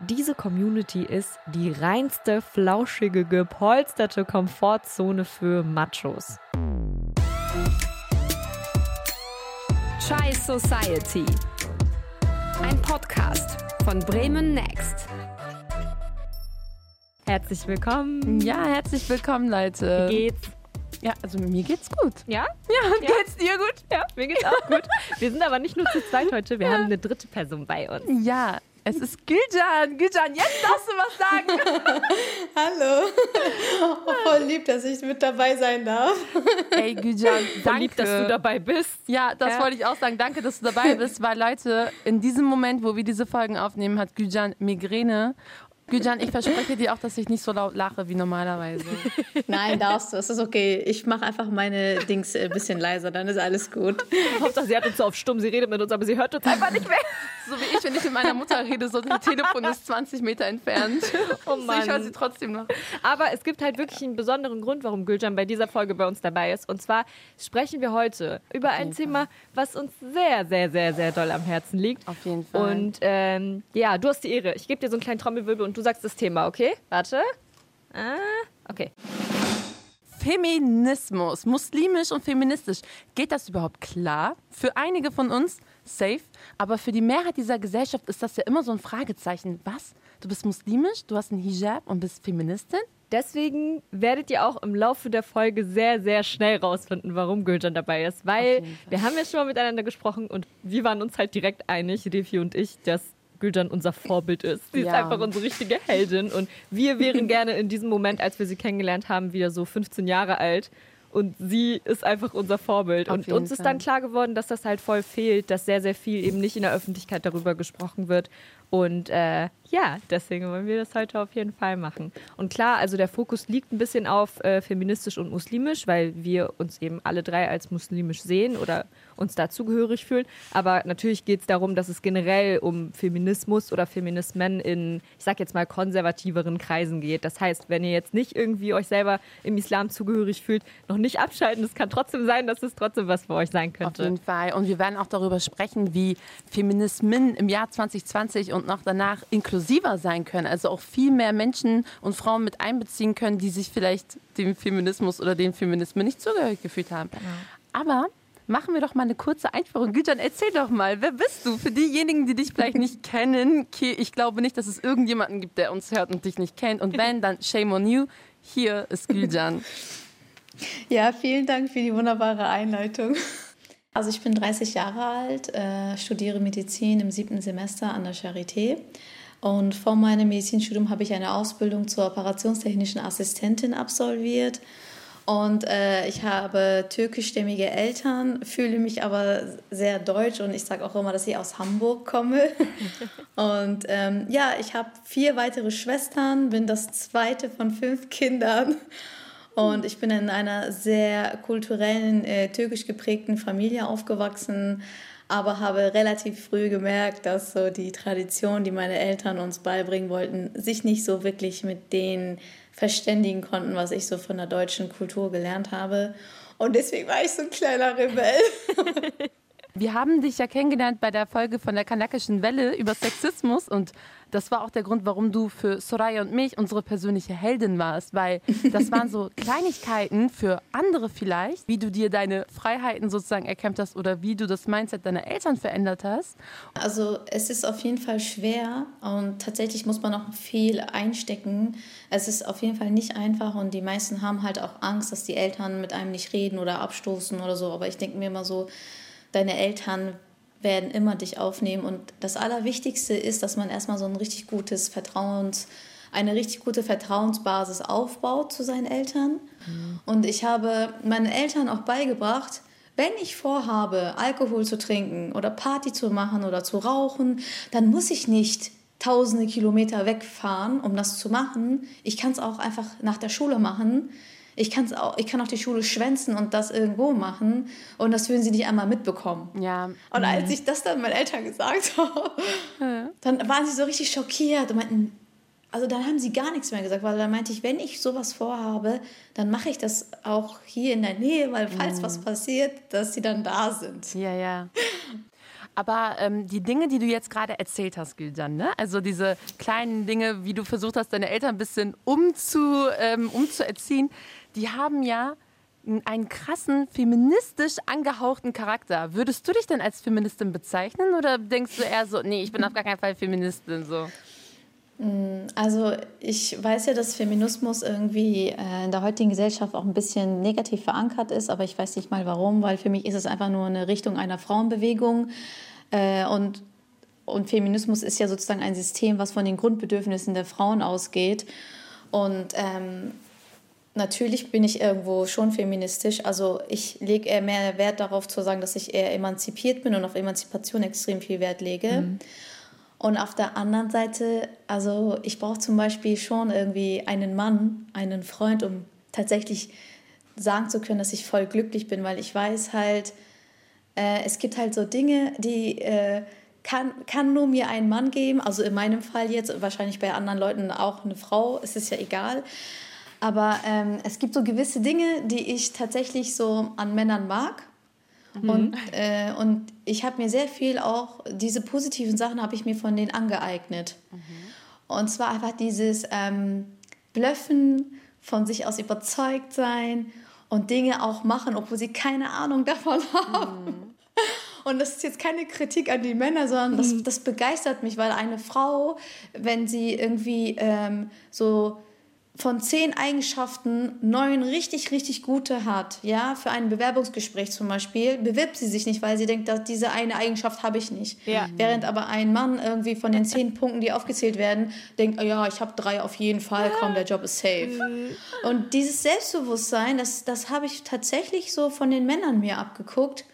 Diese Community ist die reinste, flauschige, gepolsterte Komfortzone für Machos. Chai Society. Ein Podcast von Bremen Next. Herzlich willkommen. Ja, herzlich willkommen, Leute. Wie geht's? Ja, also mir geht's gut. Ja? Ja, Ja. geht's dir gut? Ja, mir geht's auch gut. Wir sind aber nicht nur zu zweit heute, wir haben eine dritte Person bei uns. Ja, es ist Gülcan. Gülcan, jetzt darfst du was sagen. Hallo. Oh, voll lieb, dass ich mit dabei sein darf. Ey, Gülcan, Voll danke. lieb, dass du dabei bist. Ja, das Ja. wollte ich auch sagen. Danke, dass du dabei bist, weil Leute, in diesem Moment, wo wir diese Folgen aufnehmen, hat Gülcan Migräne. Gülcan, ich verspreche dir auch, dass ich nicht so laut lache wie normalerweise. Nein, darfst du. Es ist okay. Ich mache einfach meine Dings ein bisschen leiser, dann ist alles gut. Hauptsache, sie hat uns so auf Stumm, sie redet mit uns, aber sie hört uns einfach nicht mehr. So wie ich, wenn ich mit meiner Mutter rede, so das Telefon ist 20 Meter entfernt. Oh Ich höre sie trotzdem noch. Aber es gibt halt wirklich einen besonderen Grund, warum Gülcan bei dieser Folge bei uns dabei ist. Und zwar sprechen wir heute über ein Thema, was uns sehr, sehr, sehr, sehr doll am Herzen liegt. Auf jeden Fall. Und ähm, ja, du hast die Ehre. Ich gebe dir so einen kleinen Trommelwirbel und du sagst das Thema, okay? Warte. Ah, okay. Feminismus, muslimisch und feministisch, geht das überhaupt klar? Für einige von uns safe, aber für die Mehrheit dieser Gesellschaft ist das ja immer so ein Fragezeichen. Was? Du bist muslimisch, du hast einen Hijab und bist Feministin? Deswegen werdet ihr auch im Laufe der Folge sehr, sehr schnell rausfinden, warum Gülcan dabei ist. Weil wir haben ja schon mal miteinander gesprochen und wir waren uns halt direkt einig, Refi und ich, dass Gülcan unser Vorbild ist. Sie ist Ja. einfach unsere richtige Heldin. Und wir wären gerne in diesem Moment, als wir sie kennengelernt haben, wieder so 15 Jahre alt. Und sie ist einfach unser Vorbild. Auf und uns ist Fall. dann klar geworden, dass das halt voll fehlt, dass sehr, sehr viel eben nicht in der Öffentlichkeit darüber gesprochen wird. Und äh, ja, deswegen wollen wir das heute auf jeden Fall machen. Und klar, also der Fokus liegt ein bisschen auf äh, feministisch und muslimisch, weil wir uns eben alle drei als muslimisch sehen oder uns dazugehörig fühlen. Aber natürlich geht es darum, dass es generell um Feminismus oder Feminismen in, ich sag jetzt mal, konservativeren Kreisen geht. Das heißt, wenn ihr jetzt nicht irgendwie euch selber im Islam zugehörig fühlt, noch nicht abschalten. Es kann trotzdem sein, dass es trotzdem was für euch sein Auf könnte. jeden Fall. Und wir werden auch darüber sprechen, wie Feminismen im Jahr 2020 und noch danach inklusiver sein können. Also auch viel mehr Menschen und Frauen mit einbeziehen können, die sich vielleicht dem Feminismus oder den Feminismen nicht zugehörig gefühlt haben. Aber machen wir doch mal eine kurze Einführung. Gütern, erzähl doch mal, wer bist du? Für diejenigen, die dich vielleicht nicht kennen, ich glaube nicht, dass es irgendjemanden gibt, der uns hört und dich nicht kennt. Und wenn, dann shame on you. Hier ist Gülcan. Ja, vielen Dank für die wunderbare Einleitung. Also ich bin 30 Jahre alt, äh, studiere Medizin im siebten Semester an der Charité. Und vor meinem Medizinstudium habe ich eine Ausbildung zur operationstechnischen Assistentin absolviert. Und äh, ich habe türkischstämmige Eltern, fühle mich aber sehr deutsch und ich sage auch immer, dass ich aus Hamburg komme. Und ähm, ja, ich habe vier weitere Schwestern, bin das zweite von fünf Kindern. Und ich bin in einer sehr kulturellen, äh, türkisch geprägten Familie aufgewachsen, aber habe relativ früh gemerkt, dass so die Tradition, die meine Eltern uns beibringen wollten, sich nicht so wirklich mit denen verständigen konnten, was ich so von der deutschen Kultur gelernt habe. Und deswegen war ich so ein kleiner Rebell. Wir haben dich ja kennengelernt bei der Folge von der kanakischen Welle über Sexismus und das war auch der Grund, warum du für Soraya und mich unsere persönliche Heldin warst, weil das waren so Kleinigkeiten für andere vielleicht, wie du dir deine Freiheiten sozusagen erkämpft hast oder wie du das Mindset deiner Eltern verändert hast. Also es ist auf jeden Fall schwer und tatsächlich muss man auch viel einstecken. Es ist auf jeden Fall nicht einfach und die meisten haben halt auch Angst, dass die Eltern mit einem nicht reden oder abstoßen oder so. Aber ich denke mir immer so, deine Eltern werden immer dich aufnehmen und das Allerwichtigste ist, dass man erstmal so ein richtig gutes Vertrauens, eine richtig gute Vertrauensbasis aufbaut zu seinen Eltern. Und ich habe meinen Eltern auch beigebracht, wenn ich vorhabe, Alkohol zu trinken oder Party zu machen oder zu rauchen, dann muss ich nicht tausende Kilometer wegfahren, um das zu machen. Ich kann es auch einfach nach der Schule machen. Ich, kann's auch, ich kann auch die Schule schwänzen und das irgendwo machen und das würden sie nicht einmal mitbekommen. Ja, Und als ich das dann meinen Eltern gesagt habe, dann waren sie so richtig schockiert und meinten, also dann haben sie gar nichts mehr gesagt, weil dann meinte ich, wenn ich sowas vorhabe, dann mache ich das auch hier in der Nähe, weil falls was passiert, dass sie dann da sind. ja, ja. Aber ähm, die Dinge, die du jetzt gerade erzählt hast, Gülcan, ne? also diese kleinen Dinge, wie du versucht hast, deine Eltern ein bisschen umzu, ähm, umzuerziehen, die haben ja einen krassen feministisch angehauchten Charakter. Würdest du dich denn als Feministin bezeichnen oder denkst du eher so, nee, ich bin auf gar keinen Fall Feministin so? Mm, also ich weiß ja, dass Feminismus irgendwie äh, in der heutigen Gesellschaft auch ein bisschen negativ verankert ist, aber ich weiß nicht mal warum, weil für mich ist es einfach nur eine Richtung einer Frauenbewegung äh, und und Feminismus ist ja sozusagen ein System, was von den Grundbedürfnissen der Frauen ausgeht. Und ähm, natürlich bin ich irgendwo schon feministisch. Also ich lege eher mehr Wert darauf zu sagen, dass ich eher emanzipiert bin und auf Emanzipation extrem viel Wert lege. Mhm. Und auf der anderen Seite, also ich brauche zum Beispiel schon irgendwie einen Mann, einen Freund, um tatsächlich sagen zu können, dass ich voll glücklich bin, weil ich weiß halt, äh, es gibt halt so Dinge, die äh, kann, kann nur mir ein Mann geben. Also in meinem Fall jetzt, wahrscheinlich bei anderen Leuten auch eine Frau, es ist ja egal. Aber ähm, es gibt so gewisse Dinge, die ich tatsächlich so an Männern mag Mhm. Und, äh, und ich habe mir sehr viel auch, diese positiven Sachen habe ich mir von denen angeeignet. Mhm. Und zwar einfach dieses ähm, Blöffen, von sich aus überzeugt sein und Dinge auch machen, obwohl sie keine Ahnung davon haben. Mhm. Und das ist jetzt keine Kritik an die Männer, sondern das, mhm. das begeistert mich, weil eine Frau, wenn sie irgendwie ähm, so von zehn Eigenschaften neun richtig, richtig gute hat, ja, für ein Bewerbungsgespräch zum Beispiel, bewirbt sie sich nicht, weil sie denkt, dass diese eine Eigenschaft habe ich nicht. Ja. Während aber ein Mann irgendwie von den zehn Punkten, die aufgezählt werden, denkt, oh ja, ich habe drei auf jeden Fall, komm, der Job ist safe. Mhm. Und dieses Selbstbewusstsein, das, das habe ich tatsächlich so von den Männern mir abgeguckt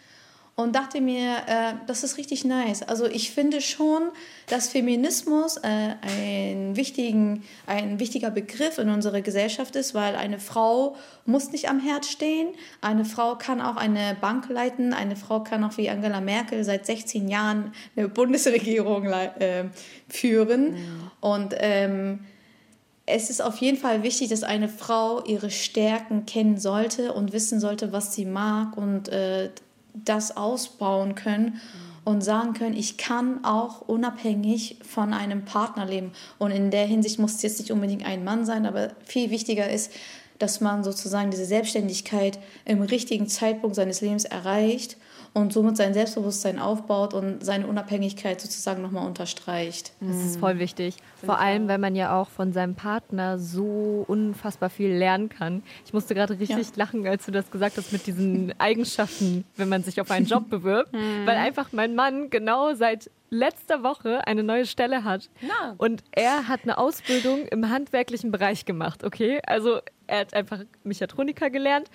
und dachte mir, äh, das ist richtig nice. Also ich finde schon, dass Feminismus äh, ein, wichtigen, ein wichtiger Begriff in unserer Gesellschaft ist, weil eine Frau muss nicht am Herd stehen. Eine Frau kann auch eine Bank leiten. Eine Frau kann auch wie Angela Merkel seit 16 Jahren eine Bundesregierung äh, führen. Mhm. Und ähm, es ist auf jeden Fall wichtig, dass eine Frau ihre Stärken kennen sollte und wissen sollte, was sie mag und äh, das ausbauen können und sagen können, ich kann auch unabhängig von einem Partner leben. Und in der Hinsicht muss es jetzt nicht unbedingt ein Mann sein, aber viel wichtiger ist, dass man sozusagen diese Selbstständigkeit im richtigen Zeitpunkt seines Lebens erreicht und somit sein Selbstbewusstsein aufbaut und seine Unabhängigkeit sozusagen nochmal unterstreicht. Das ist voll wichtig. Vor allem, weil man ja auch von seinem Partner so unfassbar viel lernen kann. Ich musste gerade richtig ja. lachen, als du das gesagt hast mit diesen Eigenschaften, wenn man sich auf einen Job bewirbt, mhm. weil einfach mein Mann genau seit letzter Woche eine neue Stelle hat. Na. Und er hat eine Ausbildung im handwerklichen Bereich gemacht, okay? Also er hat einfach Mechatroniker gelernt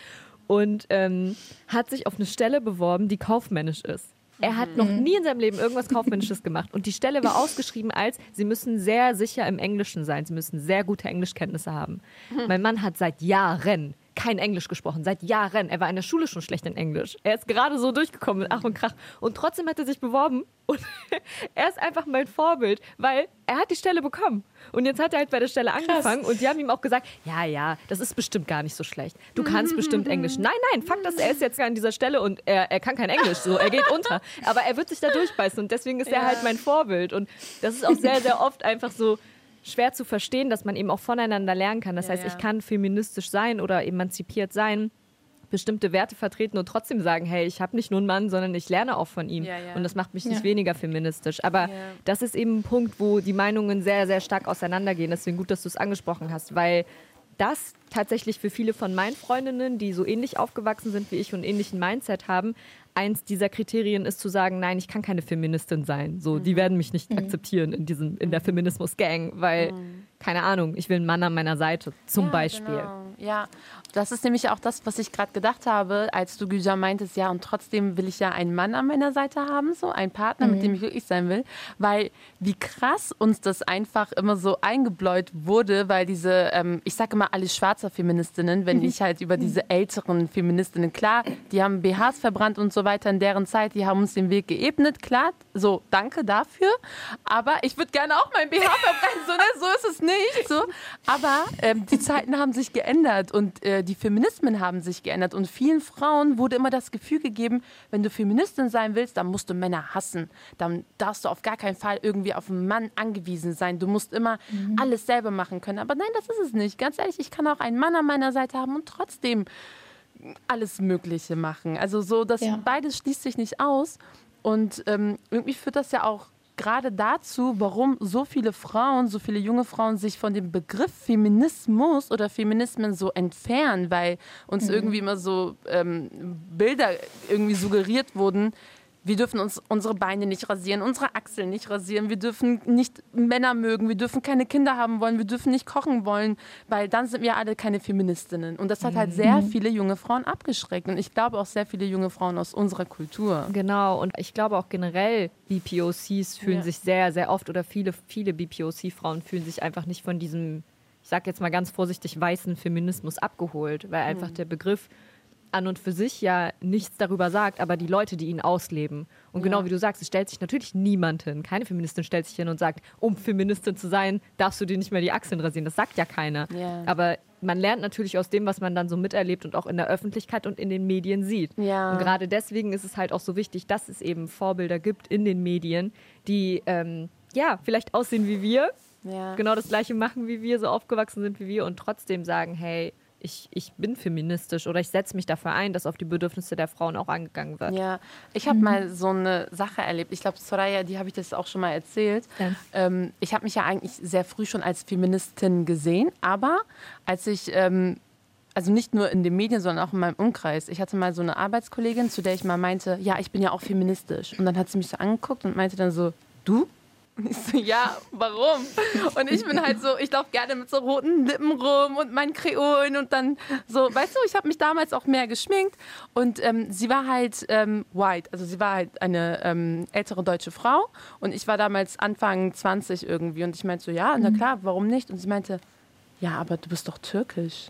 und ähm, hat sich auf eine Stelle beworben, die kaufmännisch ist. Er hat noch mhm. nie in seinem Leben irgendwas Kaufmännisches gemacht. Und die Stelle war ausgeschrieben als, sie müssen sehr sicher im Englischen sein. Sie müssen sehr gute Englischkenntnisse haben. Mhm. Mein Mann hat seit Jahren kein Englisch gesprochen, seit Jahren. Er war in der Schule schon schlecht in Englisch. Er ist gerade so durchgekommen mit Ach und Krach. Und trotzdem hat er sich beworben. Und er ist einfach mein Vorbild, weil er hat die Stelle bekommen. Und jetzt hat er halt bei der Stelle angefangen Krass. und die haben ihm auch gesagt, ja, ja, das ist bestimmt gar nicht so schlecht. Du kannst bestimmt Englisch. Nein, nein, Fakt ist, er ist jetzt an dieser Stelle und er, er kann kein Englisch, so, er geht unter. Aber er wird sich da durchbeißen und deswegen ist ja. er halt mein Vorbild. Und das ist auch sehr, sehr oft einfach so, schwer zu verstehen, dass man eben auch voneinander lernen kann. Das ja, heißt, ja. ich kann feministisch sein oder emanzipiert sein, bestimmte Werte vertreten und trotzdem sagen, hey, ich habe nicht nur einen Mann, sondern ich lerne auch von ihm. Ja, und das macht mich nicht weniger feministisch. Aber das ist eben ein Punkt, wo die Meinungen sehr, sehr stark auseinandergehen. Deswegen gut, dass du es angesprochen hast, weil das tatsächlich für viele von meinen Freundinnen, die so ähnlich aufgewachsen sind wie ich und ähnlichen Mindset haben, eins dieser Kriterien ist zu sagen, nein, ich kann keine Feministin sein. So, mhm. die werden mich nicht mhm. akzeptieren in diesem in der Feminismus-Gang, weil mhm. Keine Ahnung, ich will einen Mann an meiner Seite zum ja, Beispiel. Genau. Ja, das ist nämlich auch das, was ich gerade gedacht habe, als du Güja meintest, ja, und trotzdem will ich ja einen Mann an meiner Seite haben, so einen Partner, mhm. mit dem ich glücklich sein will, weil wie krass uns das einfach immer so eingebläut wurde, weil diese, ähm, ich sage immer alle schwarzer Feministinnen, wenn mhm. ich halt über diese älteren Feministinnen, klar, die haben BHs verbrannt und so weiter, weiter in deren Zeit, die haben uns den Weg geebnet, klar, so, danke dafür. Aber ich würde gerne auch mein BH verbrennen, so, ne? so ist es nicht. So. Aber ähm, die Zeiten haben sich geändert und äh, die Feminismen haben sich geändert. Und vielen Frauen wurde immer das Gefühl gegeben, wenn du Feministin sein willst, dann musst du Männer hassen. Dann darfst du auf gar keinen Fall irgendwie auf einen Mann angewiesen sein. Du musst immer mhm. alles selber machen können. Aber nein, das ist es nicht. Ganz ehrlich, ich kann auch einen Mann an meiner Seite haben und trotzdem alles Mögliche machen. Also so, das ja. beides schließt sich nicht aus. Und ähm, irgendwie führt das ja auch gerade dazu, warum so viele Frauen, so viele junge Frauen sich von dem Begriff Feminismus oder Feminismen so entfernen, weil uns mhm. irgendwie immer so ähm, Bilder irgendwie suggeriert wurden, wir dürfen uns unsere Beine nicht rasieren, unsere Achseln nicht rasieren. Wir dürfen nicht Männer mögen. Wir dürfen keine Kinder haben wollen. Wir dürfen nicht kochen wollen, weil dann sind wir alle keine Feministinnen. Und das hat halt sehr mhm. viele junge Frauen abgeschreckt. Und ich glaube auch sehr viele junge Frauen aus unserer Kultur. Genau. Und ich glaube auch generell, BPOCs fühlen ja. sich sehr, sehr oft oder viele, viele BPOC-Frauen fühlen sich einfach nicht von diesem, ich sag jetzt mal ganz vorsichtig, weißen Feminismus abgeholt, weil einfach mhm. der Begriff an und für sich ja nichts darüber sagt, aber die Leute, die ihn ausleben. Und genau ja. wie du sagst, es stellt sich natürlich niemand hin. Keine Feministin stellt sich hin und sagt, um Feministin zu sein, darfst du dir nicht mehr die Achseln rasieren. Das sagt ja keiner. Ja. Aber man lernt natürlich aus dem, was man dann so miterlebt und auch in der Öffentlichkeit und in den Medien sieht. Ja. Und gerade deswegen ist es halt auch so wichtig, dass es eben Vorbilder gibt in den Medien, die ähm, ja vielleicht aussehen wie wir, genau das gleiche machen wie wir, so aufgewachsen sind wie wir und trotzdem sagen, hey, ich, ich bin feministisch oder ich setze mich dafür ein, dass auf die Bedürfnisse der Frauen auch angegangen wird. Ja, ich habe mhm. mal so eine Sache erlebt. Ich glaube, Soraya, die habe ich das auch schon mal erzählt. Ja. Ähm, ich habe mich ja eigentlich sehr früh schon als Feministin gesehen, aber als ich ähm, also nicht nur in den Medien, sondern auch in meinem Umkreis. Ich hatte mal so eine Arbeitskollegin, zu der ich mal meinte, ja, ich bin ja auch feministisch. Und dann hat sie mich so angeguckt und meinte dann so, du? Und ich so, ja, warum? Und ich bin halt so, ich laufe gerne mit so roten Lippen rum und meinen Kreolen und dann so, weißt du, ich habe mich damals auch mehr geschminkt und ähm, sie war halt ähm, white, also sie war halt eine ähm, ältere deutsche Frau und ich war damals Anfang 20 irgendwie und ich meinte so, ja, na mhm. klar, warum nicht? Und sie meinte, ja, aber du bist doch türkisch.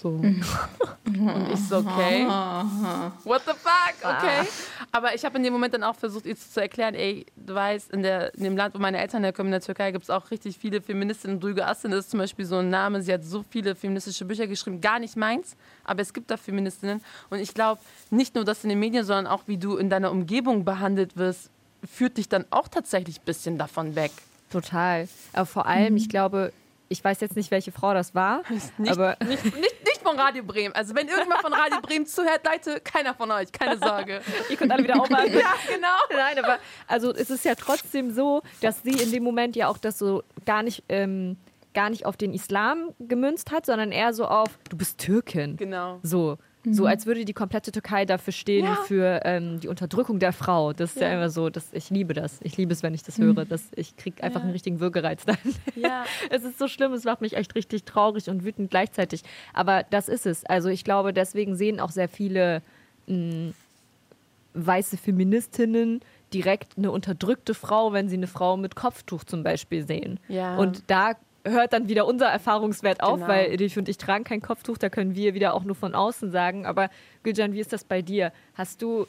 So. Und ich so, okay. What the fuck? Okay. Ah. Aber ich habe in dem Moment dann auch versucht, ihr zu erklären, ey, du weißt, in, der, in dem Land, wo meine Eltern herkommen, in der Türkei, gibt es auch richtig viele Feministinnen. Duygu Aslan ist zum Beispiel so ein Name. Sie hat so viele feministische Bücher geschrieben. Gar nicht meins, aber es gibt da Feministinnen. Und ich glaube, nicht nur das in den Medien, sondern auch, wie du in deiner Umgebung behandelt wirst, führt dich dann auch tatsächlich ein bisschen davon weg. Total. Aber vor allem, mhm. ich glaube, ich weiß jetzt nicht, welche Frau das war. Nicht, aber nicht, nicht, nicht, von Radio Bremen. Also wenn irgendjemand von Radio Bremen zuhört, Leute, keiner von euch, keine Sorge. Ihr könnt alle wieder aufmachen. ja, genau. Nein, aber also es ist ja trotzdem so, dass sie in dem Moment ja auch das so gar nicht... Ähm, gar nicht auf den Islam gemünzt hat, sondern eher so auf, du bist Türkin. Genau. So. Mhm. So als würde die komplette Türkei dafür stehen ja. für ähm, die Unterdrückung der Frau. Das ist ja, ja immer so, dass ich liebe das. Ich liebe es, wenn ich das mhm. höre. Dass ich kriege einfach ja. einen richtigen Würgereiz dann. Ja. es ist so schlimm, es macht mich echt richtig traurig und wütend gleichzeitig. Aber das ist es. Also ich glaube, deswegen sehen auch sehr viele mh, mm, weiße Feministinnen direkt eine unterdrückte Frau, wenn sie eine Frau mit Kopftuch zum Beispiel sehen. Ja. Und da hört dann wieder unser Erfahrungswert auf, genau. weil ich und ich tragen kein Kopftuch, da können wir wieder auch nur von außen sagen. Aber Gülcan, wie ist das bei dir? Hast du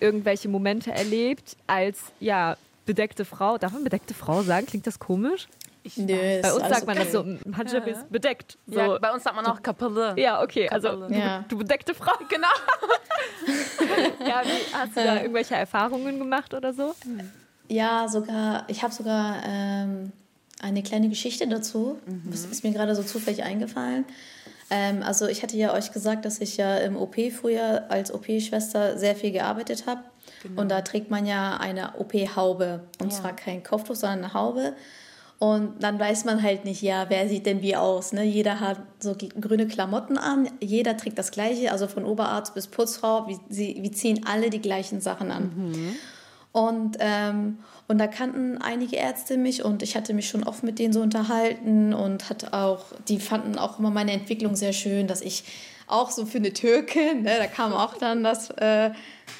irgendwelche Momente erlebt als ja bedeckte Frau? Darf man bedeckte Frau sagen? Klingt das komisch? Ich Nö, bei uns sagt man das so, Hijab ja. ist bedeckt. So. Ja, bei uns sagt man auch Kappelle. Ja, okay, also du, ja. du, bedeckte Frau. Genau. ja, wie, hast du da irgendwelche Erfahrungen gemacht oder so? Ja, sogar, ich habe sogar ähm, eine kleine Geschichte dazu. Mhm. Das ist mir gerade so zufällig eingefallen. Ähm, also ich hatte ja euch gesagt, dass ich ja im OP früher als OP-Schwester sehr viel gearbeitet habe. Genau. Und da trägt man ja eine OP-Haube. Und ja. zwar kein Kopftuch, sondern eine Haube. Und dann weiß man halt nicht, ja, wer sieht denn wie aus. Ne? Jeder hat so grüne Klamotten an, jeder trägt das Gleiche, also von Oberarzt bis Putzfrau, wir, sie, wir ziehen alle die gleichen Sachen an. Mhm. Und, ähm, und da kannten einige Ärzte mich und ich hatte mich schon oft mit denen so unterhalten und hat auch, die fanden auch immer meine Entwicklung sehr schön, dass ich auch so für eine Türkin, ne, da kam auch dann das äh,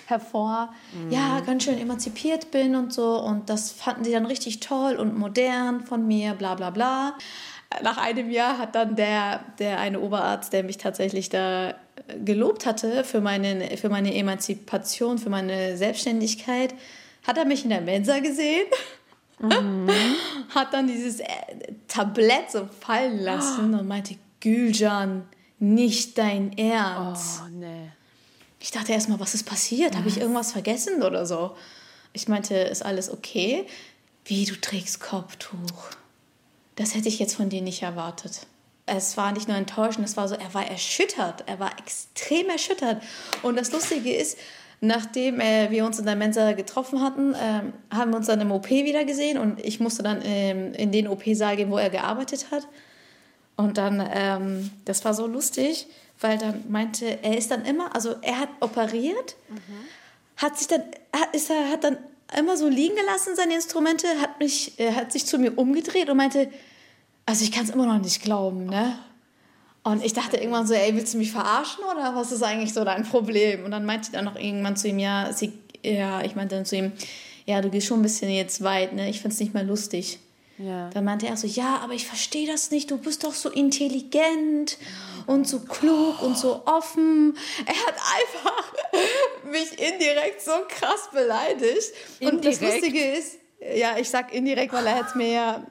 hervor, mhm. ja, ganz schön emanzipiert bin und so. Und das fanden sie dann richtig toll und modern von mir, bla bla bla. Nach einem Jahr hat dann der, der eine Oberarzt, der mich tatsächlich da gelobt hatte für meine, für meine Emanzipation, für meine Selbstständigkeit, hat er mich in der Mensa gesehen, mhm. hat dann dieses äh, Tablett so fallen lassen oh. und meinte, Gülcan, nicht dein Ernst. Oh, nee. Ich dachte erstmal, was ist passiert? Habe ich irgendwas vergessen oder so? Ich meinte, ist alles okay? Wie, du trägst Kopftuch? Das hätte ich jetzt von dir nicht erwartet. Es war nicht nur enttäuschend, es war so, er war erschüttert. Er war extrem erschüttert. Und das Lustige ist, nachdem äh, wir uns in der Mensa getroffen hatten, äh, haben wir uns dann im OP wieder gesehen und ich musste dann ähm, in den OP-Saal gehen, wo er gearbeitet hat. Und dann, ähm, das war so lustig, weil dann meinte, er ist dann immer, also er hat operiert, mhm. hat sich dann, hat, ist er, hat dann immer so liegen gelassen, seine Instrumente, hat mich, er hat sich zu mir umgedreht und meinte, also ich kann es immer noch nicht glauben, ne? Und ich dachte irgendwann so, ey, willst du mich verarschen oder was ist eigentlich so dein Problem? Und dann meinte er noch irgendwann zu ihm, ja, sie, ja, ich meinte dann zu ihm, ja, du gehst schon ein bisschen jetzt weit, ne? Ich find's nicht mehr lustig. Ja. Dann meinte er so, ja, aber ich verstehe das nicht, du bist doch so intelligent und so klug und so offen. Er hat einfach mich indirekt so krass beleidigt. Indirekt? Und das Lustige ist, ja, ich sag indirekt, weil er hat mir ja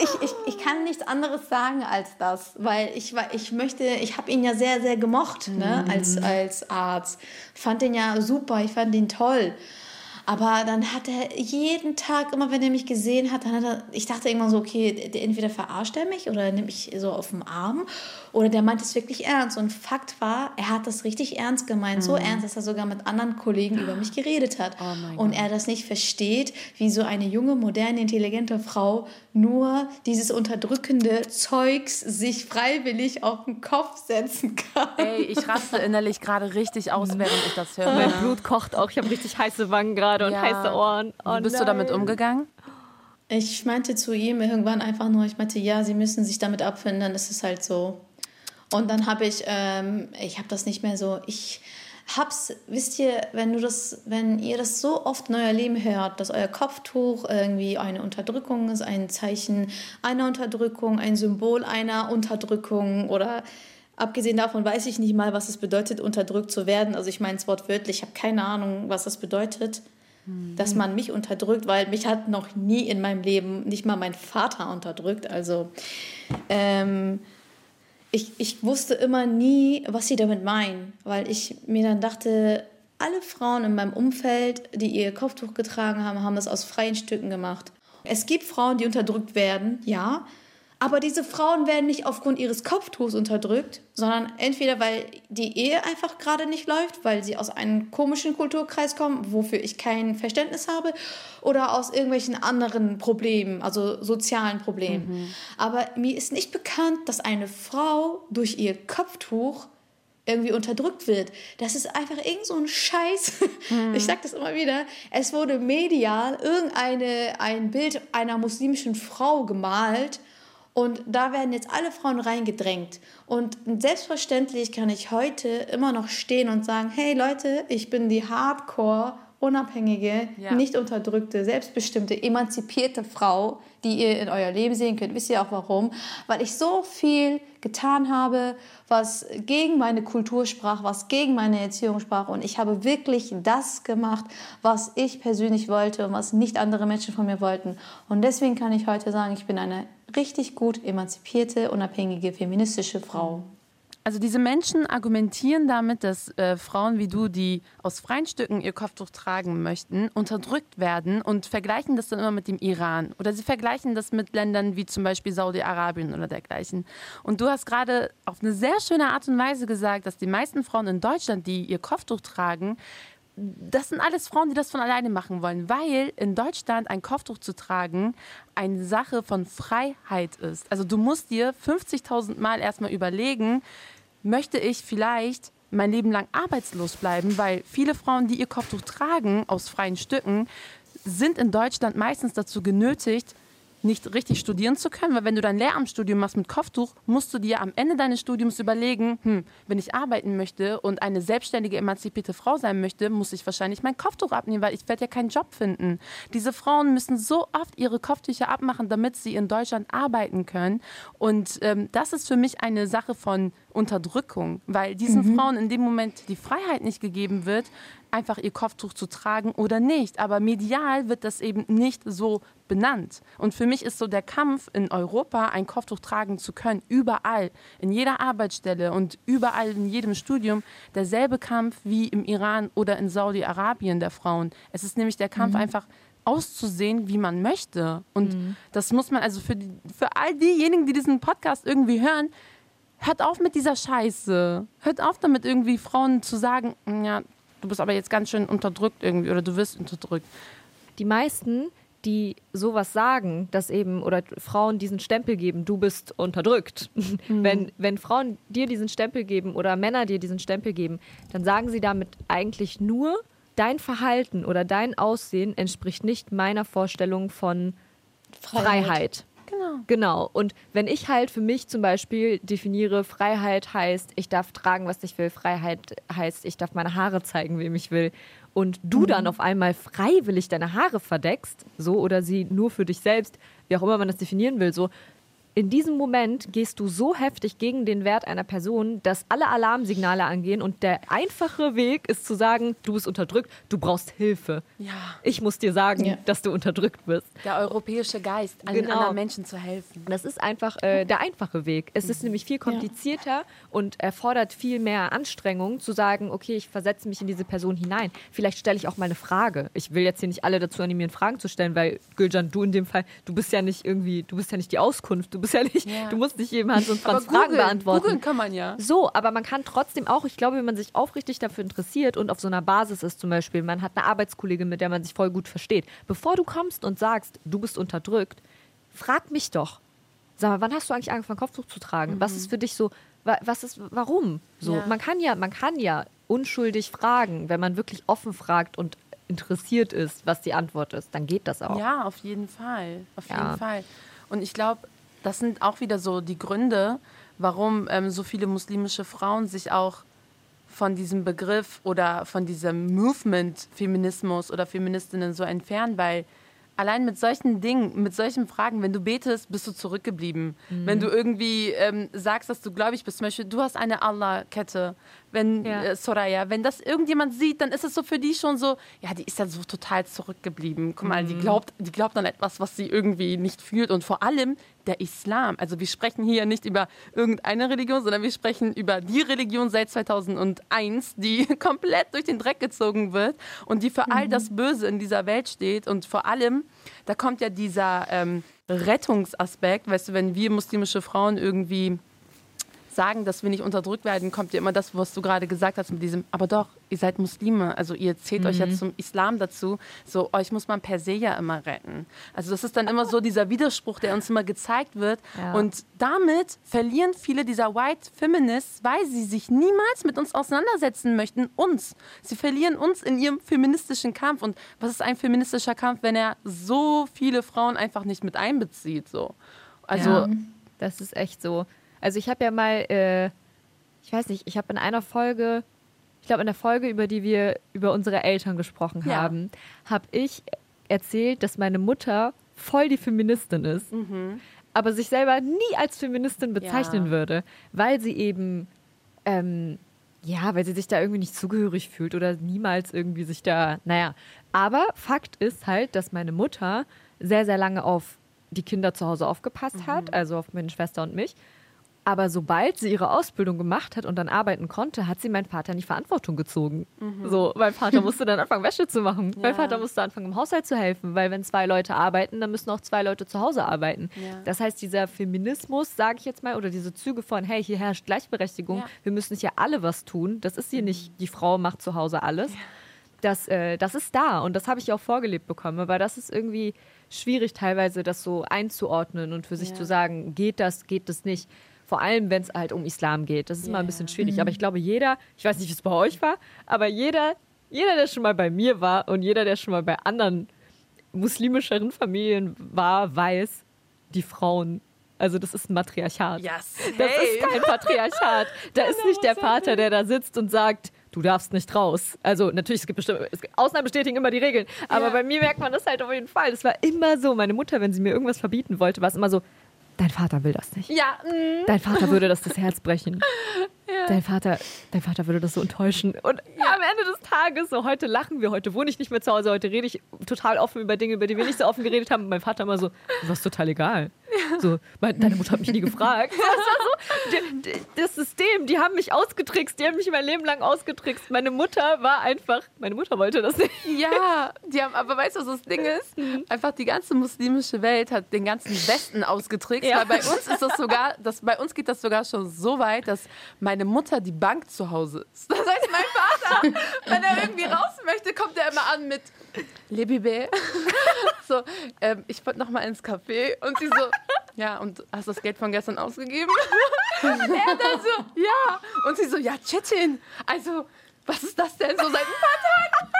ich, ich, ich kann nichts anderes sagen als das, weil ich, ich möchte, ich habe ihn ja sehr, sehr gemocht ne, als, mhm. als Arzt. Fand ihn ja super, ich fand ihn toll. Aber dann hat er jeden Tag, immer wenn er mich gesehen hat, dann hat er, ich dachte irgendwann so, okay, entweder verarscht er mich oder nimmt mich so auf den Arm oder der meint es wirklich ernst. Und Fakt war, er hat das richtig ernst gemeint. Mhm. So ernst, dass er sogar mit anderen Kollegen über mich geredet hat. Oh und er das nicht versteht, wie so eine junge, moderne, intelligente Frau nur dieses unterdrückende Zeugs sich freiwillig auf den Kopf setzen kann. Ey, ich raste innerlich gerade richtig aus, während ich das höre. Mein Blut kocht auch. Ich habe richtig heiße Wangen gerade und ja. heiße Ohren. Oh, Wie bist nein. du damit umgegangen? Ich meinte zu ihm irgendwann einfach nur, ich meinte, ja, sie müssen sich damit abfinden, das ist halt so. Und dann habe ich, ähm, ich habe das nicht mehr so, ich hab's, wisst ihr, wenn du das, wenn ihr das so oft in euer Leben hört, dass euer Kopftuch irgendwie eine Unterdrückung ist, ein Zeichen einer Unterdrückung, ein Symbol einer Unterdrückung oder abgesehen davon weiß ich nicht mal, was es bedeutet, unterdrückt zu werden. Also ich meine es wortwörtlich, ich habe keine Ahnung, was das bedeutet, mhm. dass man mich unterdrückt, weil mich hat noch nie in meinem Leben nicht mal mein Vater unterdrückt. Also ähm, ich, ich wusste immer nie, was sie damit meinen, weil ich mir dann dachte, alle Frauen in meinem Umfeld, die ihr Kopftuch getragen haben, haben es aus freien Stücken gemacht. Es gibt Frauen, die unterdrückt werden, ja, aber diese Frauen werden nicht aufgrund ihres Kopftuchs unterdrückt, sondern entweder weil die Ehe einfach gerade nicht läuft, weil sie aus einem komischen Kulturkreis kommen, wofür ich kein Verständnis habe, oder aus irgendwelchen anderen Problemen, also sozialen Problemen. Mhm. Aber mir ist nicht bekannt, dass eine Frau durch ihr Kopftuch irgendwie unterdrückt wird. Das ist einfach irgend so ein Scheiß. Mhm. Ich sage das immer wieder. Es wurde medial irgendeine ein Bild einer muslimischen Frau gemalt und da werden jetzt alle Frauen reingedrängt. Und selbstverständlich kann ich heute immer noch stehen und sagen, hey Leute, ich bin die Hardcore, unabhängige, ja. nicht unterdrückte, selbstbestimmte, emanzipierte Frau, die ihr in euer Leben sehen könnt. Wisst ihr auch warum? Weil ich so viel getan habe, was gegen meine Kultur sprach, was gegen meine Erziehung sprach. Und ich habe wirklich das gemacht, was ich persönlich wollte und was nicht andere Menschen von mir wollten. Und deswegen kann ich heute sagen, ich bin eine richtig gut emanzipierte, unabhängige, feministische Frau. Also diese Menschen argumentieren damit, dass äh, Frauen wie du, die aus freien Stücken ihr Kopftuch tragen möchten, unterdrückt werden und vergleichen das dann immer mit dem Iran. Oder sie vergleichen das mit Ländern wie zum Beispiel Saudi-Arabien oder dergleichen. Und du hast gerade auf eine sehr schöne Art und Weise gesagt, dass die meisten Frauen in Deutschland, die ihr Kopftuch tragen, das sind alles Frauen, die das von alleine machen wollen, weil in Deutschland ein Kopftuch zu tragen eine Sache von Freiheit ist. Also du musst dir 50.000 Mal erstmal überlegen, möchte ich vielleicht mein Leben lang arbeitslos bleiben, weil viele Frauen, die ihr Kopftuch tragen aus freien Stücken, sind in Deutschland meistens dazu genötigt, nicht richtig studieren zu können, weil wenn du dein Lehramtsstudium machst mit Kopftuch, musst du dir am Ende deines Studiums überlegen, hm, wenn ich arbeiten möchte und eine selbstständige, emanzipierte Frau sein möchte, muss ich wahrscheinlich mein Kopftuch abnehmen, weil ich werde ja keinen Job finden. Diese Frauen müssen so oft ihre Kopftücher abmachen, damit sie in Deutschland arbeiten können. Und ähm, das ist für mich eine Sache von Unterdrückung, weil diesen mhm. Frauen in dem Moment die Freiheit nicht gegeben wird, einfach ihr Kopftuch zu tragen oder nicht. Aber medial wird das eben nicht so benannt. Und für mich ist so der Kampf in Europa, ein Kopftuch tragen zu können, überall, in jeder Arbeitsstelle und überall in jedem Studium, derselbe Kampf wie im Iran oder in Saudi-Arabien der Frauen. Es ist nämlich der Kampf mhm. einfach auszusehen, wie man möchte. Und mhm. das muss man also für, die, für all diejenigen, die diesen Podcast irgendwie hören, hört auf mit dieser Scheiße. Hört auf damit irgendwie Frauen zu sagen, ja, du bist aber jetzt ganz schön unterdrückt irgendwie oder du wirst unterdrückt. Die meisten, die sowas sagen, dass eben oder Frauen diesen Stempel geben, du bist unterdrückt. Mhm. Wenn, wenn Frauen dir diesen Stempel geben oder Männer dir diesen Stempel geben, dann sagen sie damit eigentlich nur, dein Verhalten oder dein Aussehen entspricht nicht meiner Vorstellung von Freiheit. Freiheit. Genau. Genau. Und wenn ich halt für mich zum Beispiel definiere, Freiheit heißt, ich darf tragen, was ich will, Freiheit heißt, ich darf meine Haare zeigen, wem ich will, und du mhm. dann auf einmal freiwillig deine Haare verdeckst, so oder sie nur für dich selbst, wie auch immer man das definieren will, so, in diesem Moment gehst du so heftig gegen den Wert einer Person, dass alle Alarmsignale angehen und der einfache Weg ist zu sagen, du bist unterdrückt, du brauchst Hilfe. Ja. Ich muss dir sagen, ja. dass du unterdrückt wirst. Der europäische Geist, allen genau. anderen Menschen zu helfen. Das ist einfach äh, der einfache Weg. Es ist mhm. nämlich viel komplizierter ja. und erfordert viel mehr Anstrengung zu sagen, okay, ich versetze mich in diese Person hinein. Vielleicht stelle ich auch mal eine Frage. Ich will jetzt hier nicht alle dazu animieren, Fragen zu stellen, weil Gülcan, du in dem Fall, du bist ja nicht irgendwie, du bist ja nicht die Auskunft, du bist ja nicht, ja. du musst nicht jedem Hans und Franz Fragen Google, beantworten. Googeln kann man ja. So, aber man kann trotzdem auch, ich glaube, wenn man sich aufrichtig dafür interessiert und auf so einer Basis ist zum Beispiel, man hat eine Arbeitskollegin, mit der man sich voll gut versteht, bevor du kommst und sagst, du bist unterdrückt, frag mich doch. Sag mal, wann hast du eigentlich angefangen, Kopftuch zu tragen? Mhm. Was ist für dich so, was ist, warum? So, ja. man kann ja, man kann ja unschuldig fragen, wenn man wirklich offen fragt und interessiert ist, was die Antwort ist, dann geht das auch. Ja, auf jeden Fall. Auf ja. jeden Fall. Und ich glaube, das sind auch wieder so die Gründe, warum ähm, so viele muslimische Frauen sich auch von diesem Begriff oder von diesem Movement Feminismus oder Feministinnen so entfernen, weil allein mit solchen Dingen, mit solchen Fragen, wenn du betest, bist du zurückgeblieben. Mhm. Wenn du irgendwie ähm, sagst, dass du gläubig bist, zum Beispiel, du hast eine Allah-Kette, wenn ja. äh, Soraya, wenn das irgendjemand sieht, dann ist es so für die schon so, ja, die ist ja so total zurückgeblieben. Guck mal, mhm. die glaubt, die glaubt an etwas, was sie irgendwie nicht fühlt. Und vor allem der Islam. Also wir sprechen hier nicht über irgendeine Religion, sondern wir sprechen über die Religion seit 2001, die komplett durch den Dreck gezogen wird und die für mhm. all das Böse in dieser Welt steht. Und vor allem, da kommt ja dieser ähm, Rettungsaspekt, weißt du, wenn wir muslimische Frauen irgendwie sagen, dass wir nicht unterdrückt werden, kommt ja immer das, was du gerade gesagt hast mit diesem, aber doch, ihr seid Muslime, also ihr zählt mhm. euch jetzt zum Islam dazu, so euch muss man per se ja immer retten. Also das ist dann immer so dieser Widerspruch, der uns immer gezeigt wird ja. und damit verlieren viele dieser White Feminists, weil sie sich niemals mit uns auseinandersetzen möchten, uns. Sie verlieren uns in ihrem feministischen Kampf und was ist ein feministischer Kampf, wenn er so viele Frauen einfach nicht mit einbezieht, so. Also ja, das ist echt so. Also ich habe ja mal, äh, ich weiß nicht, ich habe in einer Folge, ich glaube in der Folge, über die wir über unsere Eltern gesprochen ja. haben, habe ich erzählt, dass meine Mutter voll die Feministin ist, mhm. aber sich selber nie als Feministin bezeichnen ja. würde, weil sie eben, ähm, ja, weil sie sich da irgendwie nicht zugehörig fühlt oder niemals irgendwie sich da, naja. Aber Fakt ist halt, dass meine Mutter sehr, sehr lange auf die Kinder zu Hause aufgepasst mhm. hat, also auf meine Schwester und mich. Aber sobald sie ihre Ausbildung gemacht hat und dann arbeiten konnte, hat sie meinen Vater in die Verantwortung gezogen. Mhm. So, mein Vater musste dann anfangen, Wäsche zu machen. Ja. Mein Vater musste anfangen, im Haushalt zu helfen, weil wenn zwei Leute arbeiten, dann müssen auch zwei Leute zu Hause arbeiten. Ja. Das heißt, dieser Feminismus, sage ich jetzt mal, oder diese Züge von, hey, hier herrscht Gleichberechtigung, ja. wir müssen hier alle was tun. Das ist hier mhm. nicht, die Frau macht zu Hause alles. Das, äh, das ist da und das habe ich auch vorgelebt bekommen, weil das ist irgendwie schwierig teilweise, das so einzuordnen und für sich zu sagen, geht das, geht das nicht. Vor allem, wenn es halt um Islam geht. Das ist yeah. mal ein bisschen schwierig. Mhm. Aber ich glaube, jeder, ich weiß nicht, wie es bei euch war, aber jeder, jeder, der schon mal bei mir war und jeder, der schon mal bei anderen muslimischeren Familien war, weiß, die Frauen also das ist ein Matriarchat. Yes. Das hey. ist kein Patriarchat. Da ist nicht der Vater, der da sitzt und sagt, du darfst nicht raus. Also natürlich, es gibt bestimmt, es gibt, Ausnahmen bestätigen immer die Regeln. Aber ja. bei mir merkt man das halt auf jeden Fall. Das war immer so. Meine Mutter, wenn sie mir irgendwas verbieten wollte, war es immer so, dein Vater will das nicht. Ja, mm. Dein Vater würde das das Herz brechen. Dein, Vater, dein Vater würde das so enttäuschen. Und am Ende des Tages, so heute lachen wir, heute wohne ich nicht mehr zu Hause, heute rede ich total offen über Dinge, über die wir nicht so offen geredet haben. Und mein Vater immer so, das ist total egal. So, mein, deine Mutter hat mich nie gefragt. Das so, die, die, das System, die haben mich ausgetrickst, die haben mich mein Leben lang ausgetrickst. Meine Mutter war einfach, meine Mutter wollte das nicht. Ja, die haben, aber weißt du, was das Ding ist? Mhm. Einfach die ganze muslimische Welt hat den ganzen Westen ausgetrickst. Ja. Weil bei uns ist das sogar, das, bei uns geht das sogar schon so weit, dass meine Mutter die Bank zu Hause ist. Das heißt, mein Vater, wenn er irgendwie raus möchte, kommt er immer an mit Lebibé. So, ähm, ich wollte noch mal ins Café und sie so, ja, und hast das Geld von gestern ausgegeben? er dann so, ja. Und sie so, ja, Chetin, also, was ist das denn so seit ein paar Tagen?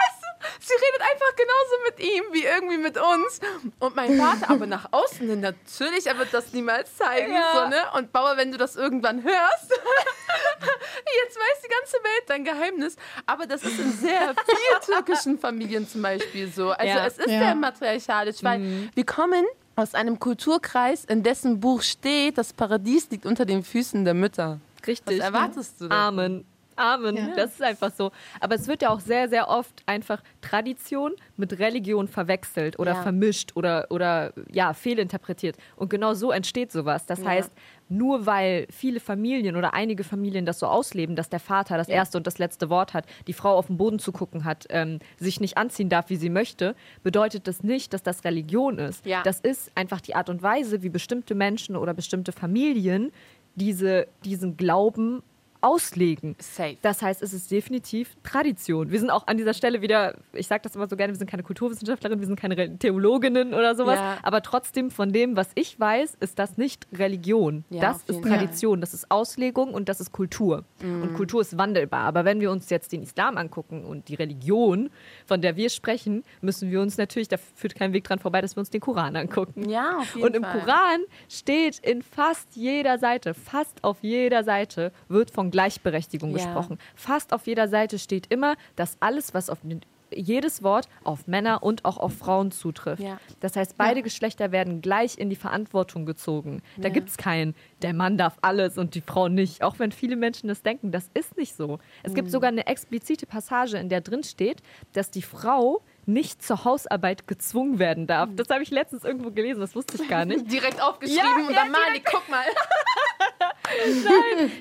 Sie redet einfach genauso mit ihm wie irgendwie mit uns. Und mein Vater aber nach außen hin, natürlich, er wird das niemals zeigen. Ja. So, ne? Und Bauer, wenn du das irgendwann hörst, jetzt weiß die ganze Welt dein Geheimnis. Aber das ist in sehr vielen türkischen Familien zum Beispiel so. Also Ja. es ist Ja. sehr matriarchalisch, weil wir kommen aus einem Kulturkreis, in dessen Buch steht, das Paradies liegt unter den Füßen der Mütter. Richtig. Was erwartest du denn? Amen. Amen. Ja. Das ist einfach so. Aber es wird ja auch sehr, sehr oft einfach Tradition mit Religion verwechselt oder Ja. vermischt oder, oder ja, fehlinterpretiert. Und genau so entsteht sowas. Das Ja. heißt, nur weil viele Familien oder einige Familien das so ausleben, dass der Vater das erste und das letzte Wort hat, die Frau auf den Boden zu gucken hat, ähm, sich nicht anziehen darf, wie sie möchte, bedeutet das nicht, dass das Religion ist. Ja. Das ist einfach die Art und Weise, wie bestimmte Menschen oder bestimmte Familien diese, diesen Glauben auslegen. Safe. Das heißt, es ist definitiv Tradition. Wir sind auch an dieser Stelle wieder, ich sage das immer so gerne, wir sind keine Kulturwissenschaftlerinnen, wir sind keine Theologinnen oder sowas, Ja. aber trotzdem von dem, was ich weiß, ist das nicht Religion. Ja, das ist jeden Fall. Tradition, das ist Auslegung und das ist Kultur. Und Kultur ist wandelbar. Aber wenn wir uns jetzt den Islam angucken und die Religion, von der wir sprechen, müssen wir uns natürlich, da führt kein Weg dran vorbei, dass wir uns den Koran angucken. Ja, auf jeden Und im Fall. Koran steht in fast jeder Seite, fast auf jeder Seite wird von Gleichberechtigung Ja. gesprochen. Fast auf jeder Seite steht immer, dass alles, was auf den, jedes Wort auf Männer und auch auf Frauen zutrifft. Ja. Das heißt, beide Geschlechter werden gleich in die Verantwortung gezogen. Da Ja. gibt es keinen, der Mann darf alles und die Frau nicht. Auch wenn viele Menschen das denken, das ist nicht so. Es Mhm. gibt sogar eine explizite Passage, in der drin steht, dass die Frau nicht zur Hausarbeit gezwungen werden darf. Das habe ich letztens irgendwo gelesen, das wusste ich gar nicht. Direkt aufgeschrieben Ja, und ja, dann Mali, guck mal.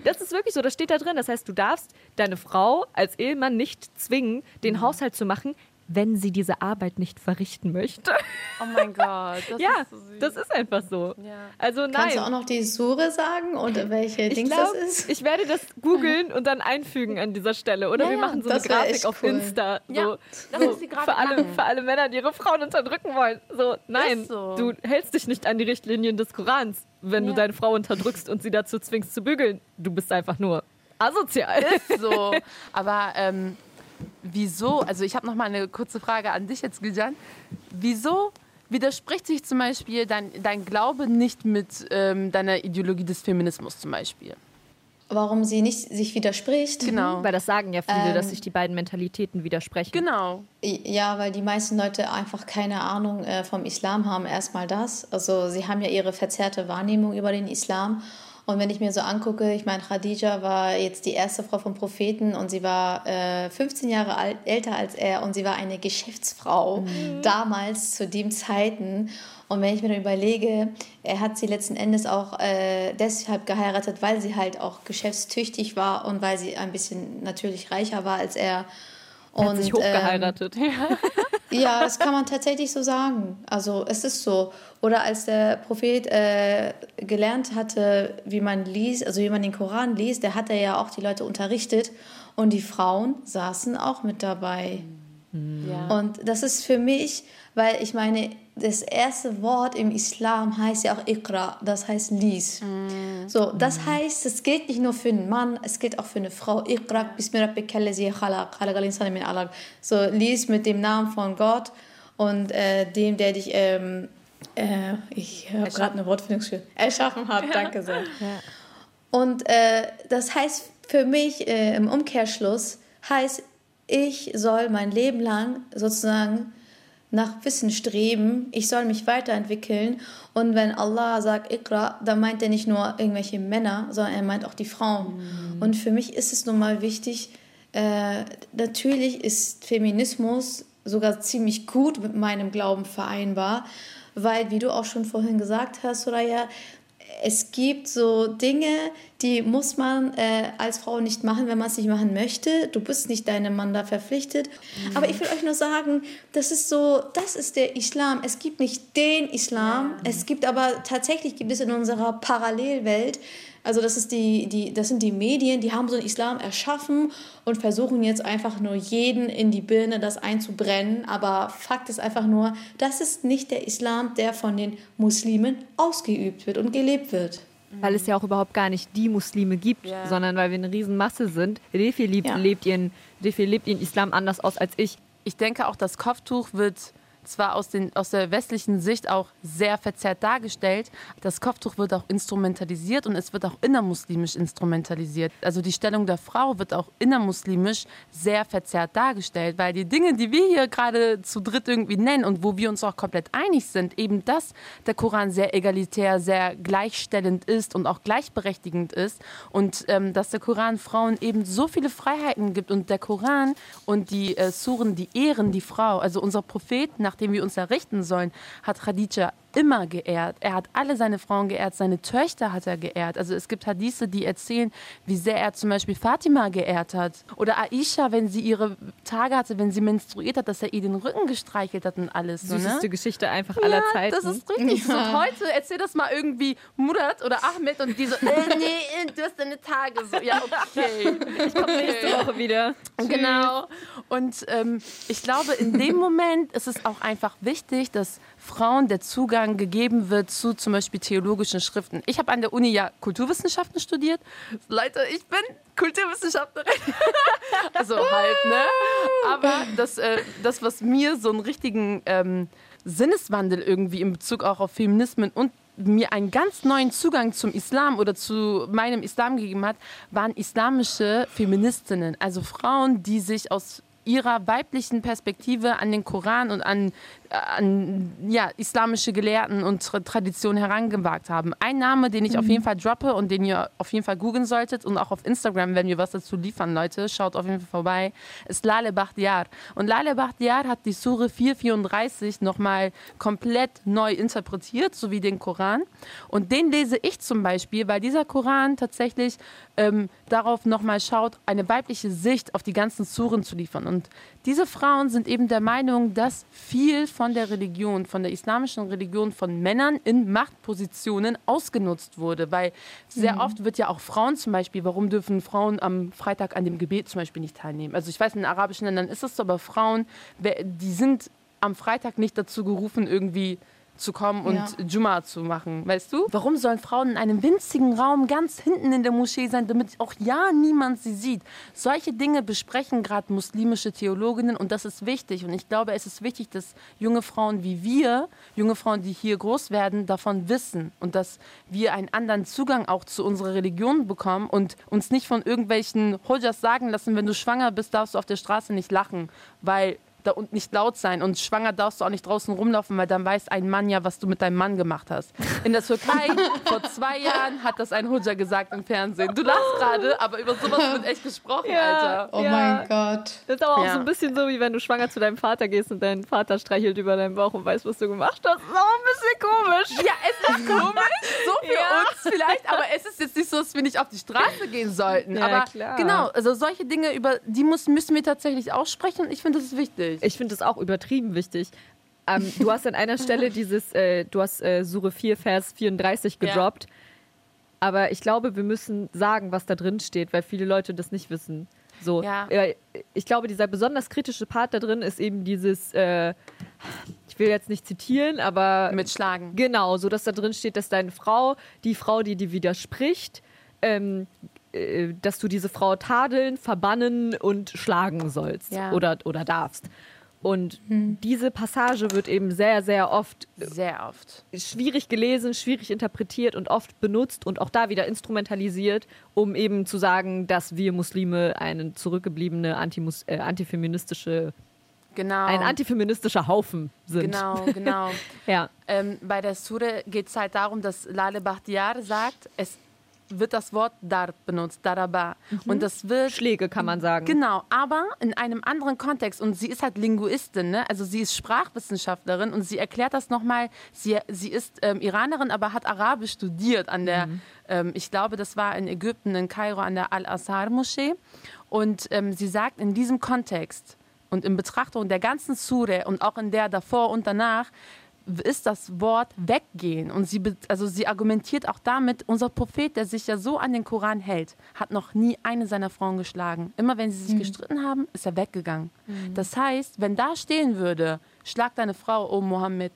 Das ist wirklich so, das steht da drin. Das heißt, du darfst deine Frau als Ehemann nicht zwingen, den Mhm. Haushalt zu machen, wenn sie diese Arbeit nicht verrichten möchte. Oh mein Gott. Das ja, ist so süß. das ist einfach so. Ja. Also nein. Kannst du auch noch die Sure sagen und welche ich Dings glaube, das ist? ich werde das googeln und dann einfügen an dieser Stelle. Oder Ja, wir machen so eine Grafik auf cool. Insta. So, Ja, das so ist sie gerade für, alle, für alle Männer, die ihre Frauen unterdrücken wollen. So, nein, so. du hältst dich nicht an die Richtlinien des Korans, wenn du deine Frau unterdrückst und sie dazu zwingst zu bügeln. Du bist einfach nur asozial. Ist so. Aber ähm, wieso, also ich habe noch mal eine kurze Frage an dich jetzt, Giljan. Wieso widerspricht sich zum Beispiel dein, dein Glaube nicht mit ähm, deiner Ideologie des Feminismus zum Beispiel? Warum sie nicht sich widerspricht? Genau. Weil das sagen ja viele, dass Ähm, sich die beiden Mentalitäten widersprechen. Genau. Ja, weil die meisten Leute einfach keine Ahnung äh, vom Islam haben. Erstmal das. Also sie haben ja ihre verzerrte Wahrnehmung über den Islam. Und wenn ich mir so angucke, ich meine, Khadija war jetzt die erste Frau vom Propheten und sie war äh, 15 Jahre alt, älter als er und sie war eine Geschäftsfrau damals zu den Zeiten. Und wenn ich mir dann überlege, er hat sie letzten Endes auch äh, deshalb geheiratet, weil sie halt auch geschäftstüchtig war und weil sie ein bisschen natürlich reicher war als er. Er hat sich ähm, hochgeheiratet. ja, das kann man tatsächlich so sagen. Also es ist so. Oder als der Prophet äh, gelernt hatte, wie man liest, also wie man den Koran liest, der hat er ja auch die Leute unterrichtet und die Frauen saßen auch mit dabei. Ja. Und das ist für mich, weil ich meine, das erste Wort im Islam heißt ja auch Iqra, das heißt lies. So, das heißt, es gilt nicht nur für einen Mann, es gilt auch für eine Frau. Iqra khalaq. So, lies mit dem Namen von Gott und äh, dem, der dich, ähm, äh, ich habe gerade eine Wortfindungsstörung, erschaffen hat. Danke sehr. Und äh, das heißt für mich äh, im Umkehrschluss, heißt, ich soll mein Leben lang sozusagen nach Wissen streben, ich soll mich weiterentwickeln. Und wenn Allah sagt Ikra, dann meint er nicht nur irgendwelche Männer, sondern er meint auch die Frauen. Mhm. Und für mich ist es nun mal wichtig, äh, natürlich ist Feminismus sogar ziemlich gut mit meinem Glauben vereinbar, weil, wie du auch schon vorhin gesagt hast, Soraya, es gibt so Dinge, die muss man äh, als Frau nicht machen, wenn man es nicht machen möchte. Du bist nicht deinem Mann da verpflichtet. Mhm. Aber ich will euch nur sagen, das ist so, das ist der Islam. Es gibt nicht den Islam. Ja. Es gibt aber tatsächlich gibt es in unserer Parallelwelt also das, ist die, die, das sind die Medien, die haben so einen Islam erschaffen und versuchen jetzt einfach nur jeden in die Birne das einzubrennen. Aber Fakt ist einfach nur, das ist nicht der Islam, der von den Muslimen ausgeübt wird und gelebt wird. Weil es ja auch überhaupt gar nicht die Muslime gibt, yeah. sondern weil wir eine Riesenmasse sind. Refi lebt, ja. lebt, ihren, Refi lebt ihren Islam anders aus als ich. Ich denke auch, das Kopftuch wird zwar aus, den, aus der westlichen Sicht auch sehr verzerrt dargestellt. Das Kopftuch wird auch instrumentalisiert und es wird auch innermuslimisch instrumentalisiert. Also die Stellung der Frau wird auch innermuslimisch sehr verzerrt dargestellt, weil die Dinge, die wir hier gerade zu dritt irgendwie nennen und wo wir uns auch komplett einig sind, eben dass der Koran sehr egalitär, sehr gleichstellend ist und auch gleichberechtigend ist und ähm, dass der Koran Frauen eben so viele Freiheiten gibt und der Koran und die äh, Suren, die ehren die Frau. Also unser Prophet nach nach dem wir uns errichten sollen, hat Khadija immer geehrt. Er hat alle seine Frauen geehrt, seine Töchter hat er geehrt. Also es gibt Hadithe, die erzählen, wie sehr er zum Beispiel Fatima geehrt hat. Oder Aisha, wenn sie ihre Tage hatte, wenn sie menstruiert hat, dass er ihr den Rücken gestreichelt hat und alles. So, Süßeste ne? Geschichte einfach aller ja, Zeiten. das ist richtig. Ja. So, heute erzähl das mal irgendwie Murat oder Ahmed und die so, äh, nee, du hast deine Tage. So, ja, okay. Ich komme nächste Woche wieder. Genau. Und ähm, ich glaube, in dem Moment ist es auch einfach wichtig, dass Frauen der Zugang gegeben wird zu zum Beispiel theologischen Schriften. Ich habe an der Uni ja Kulturwissenschaften studiert. Leute, ich bin Kulturwissenschaftlerin. also halb, ne? Aber das, äh, das, was mir so einen richtigen ähm, Sinneswandel irgendwie in Bezug auch auf Feminismen und mir einen ganz neuen Zugang zum Islam oder zu meinem Islam gegeben hat, waren islamische Feministinnen, also Frauen, die sich aus ihrer weiblichen Perspektive an den Koran und an an ja, islamische Gelehrten und Traditionen herangewagt haben. Ein Name, den ich mhm. auf jeden Fall droppe und den ihr auf jeden Fall googeln solltet und auch auf Instagram, wenn wir was dazu liefern, Leute, schaut auf jeden Fall vorbei, ist Lale Bachtiar. Und Lale Bachtiar hat die Sure 434 nochmal komplett neu interpretiert, so wie den Koran. Und den lese ich zum Beispiel, weil dieser Koran tatsächlich ähm, darauf nochmal schaut, eine weibliche Sicht auf die ganzen Suren zu liefern. Und diese Frauen sind eben der Meinung, dass viel von der Religion, von der islamischen Religion von Männern in Machtpositionen ausgenutzt wurde. Weil sehr mhm. oft wird ja auch Frauen zum Beispiel, warum dürfen Frauen am Freitag an dem Gebet zum Beispiel nicht teilnehmen? Also ich weiß, in arabischen Ländern ist es so, aber Frauen, die sind am Freitag nicht dazu gerufen, irgendwie zu kommen und ja. Juma zu machen, weißt du? Warum sollen Frauen in einem winzigen Raum ganz hinten in der Moschee sein, damit auch ja niemand sie sieht? Solche Dinge besprechen gerade muslimische Theologinnen und das ist wichtig. Und ich glaube, es ist wichtig, dass junge Frauen wie wir, junge Frauen, die hier groß werden, davon wissen und dass wir einen anderen Zugang auch zu unserer Religion bekommen und uns nicht von irgendwelchen Hojas sagen lassen, wenn du schwanger bist, darfst du auf der Straße nicht lachen, weil und nicht laut sein. Und schwanger darfst du auch nicht draußen rumlaufen, weil dann weiß ein Mann ja, was du mit deinem Mann gemacht hast. In der Türkei vor zwei Jahren hat das ein Hujja gesagt im Fernsehen. Du lachst gerade, aber über sowas wird echt gesprochen, ja, Alter. Oh ja. mein Gott. Das ist aber auch ja. so ein bisschen so, wie wenn du schwanger zu deinem Vater gehst und dein Vater streichelt über deinen Bauch und weiß, was du gemacht hast. Das ist auch ein bisschen komisch. Ja, es ist komisch. So für uns vielleicht, aber es ist jetzt nicht so, dass wir nicht auf die Straße gehen sollten. aber klar. genau, also solche Dinge, über die müssen, müssen wir tatsächlich aussprechen und ich finde, das ist wichtig wichtig. Ich finde das auch übertrieben wichtig. Ähm, du hast an einer Stelle dieses, äh, du hast äh, Sure 4, Vers 34 gedroppt. Ja. Aber ich glaube, wir müssen sagen, was da drin steht, weil viele Leute das nicht wissen. So, ja. äh, ich glaube, dieser besonders kritische Part da drin ist eben dieses, äh, ich will jetzt nicht zitieren, aber. Mitschlagen. Genau, so dass da drin steht, dass deine Frau, die Frau, die dir widerspricht, ähm, äh, dass du diese Frau tadeln, verbannen und schlagen sollst ja. oder, oder darfst. Und hm. diese Passage wird eben sehr, sehr oft, sehr oft schwierig gelesen, schwierig interpretiert und oft benutzt und auch da wieder instrumentalisiert, um eben zu sagen, dass wir Muslime eine zurückgebliebene antimus äh, antifeministische Genau. ein antifeministischer Haufen sind. Genau, genau. Ja. ähm, bei der Sure geht es halt darum, dass Lale Bachtiar sagt, es wird das Wort Darb benutzt, Daraba. Und das wird Schläge kann man sagen. Genau, aber in einem anderen Kontext. Und sie ist halt Linguistin, ne? also sie ist Sprachwissenschaftlerin und sie erklärt das nochmal. Sie, sie ist ähm, Iranerin, aber hat Arabisch studiert an der, ähm, ich glaube, das war in Ägypten, in Kairo, an der Al-Azhar-Moschee. Und ähm, sie sagt in diesem Kontext und in Betrachtung der ganzen Sure und auch in der davor und danach, ist das Wort weggehen. Und sie, also sie argumentiert auch damit, unser Prophet, der sich ja so an den Koran hält, hat noch nie eine seiner Frauen geschlagen. Immer wenn sie sich gestritten haben, ist er weggegangen. Das heißt, wenn da stehen würde, schlag deine Frau, oh Mohammed,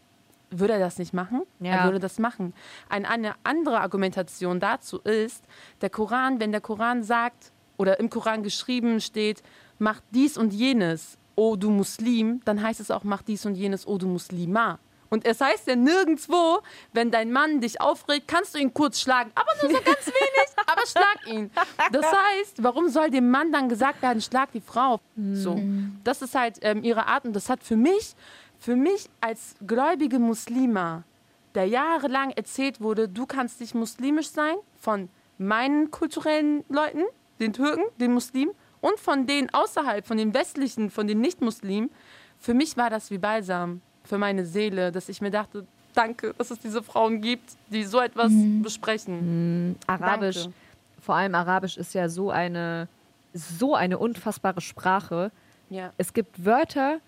würde er das nicht machen? Ja. Er würde das machen. Ein, eine andere Argumentation dazu ist, der Koran, wenn der Koran sagt oder im Koran geschrieben steht, mach dies und jenes, oh du Muslim, dann heißt es auch, mach dies und jenes, oh du Muslima. Und es heißt ja nirgendwo, wenn dein Mann dich aufregt, kannst du ihn kurz schlagen. Aber nur so ganz wenig, aber schlag ihn. Das heißt, warum soll dem Mann dann gesagt werden, schlag die Frau? So. Das ist halt ähm, ihre Art und das hat für mich, für mich als gläubige Muslima, der jahrelang erzählt wurde, du kannst nicht muslimisch sein von meinen kulturellen Leuten, den Türken, den Muslimen und von denen außerhalb, von den westlichen, von den Nicht-Muslimen. Für mich war das wie Balsam für meine Seele, dass ich mir dachte, danke, dass es diese Frauen gibt, die so etwas besprechen. Arabisch, Danke. vor allem Arabisch ist ja so eine, so eine unfassbare Sprache. Ja. Es gibt Wörter,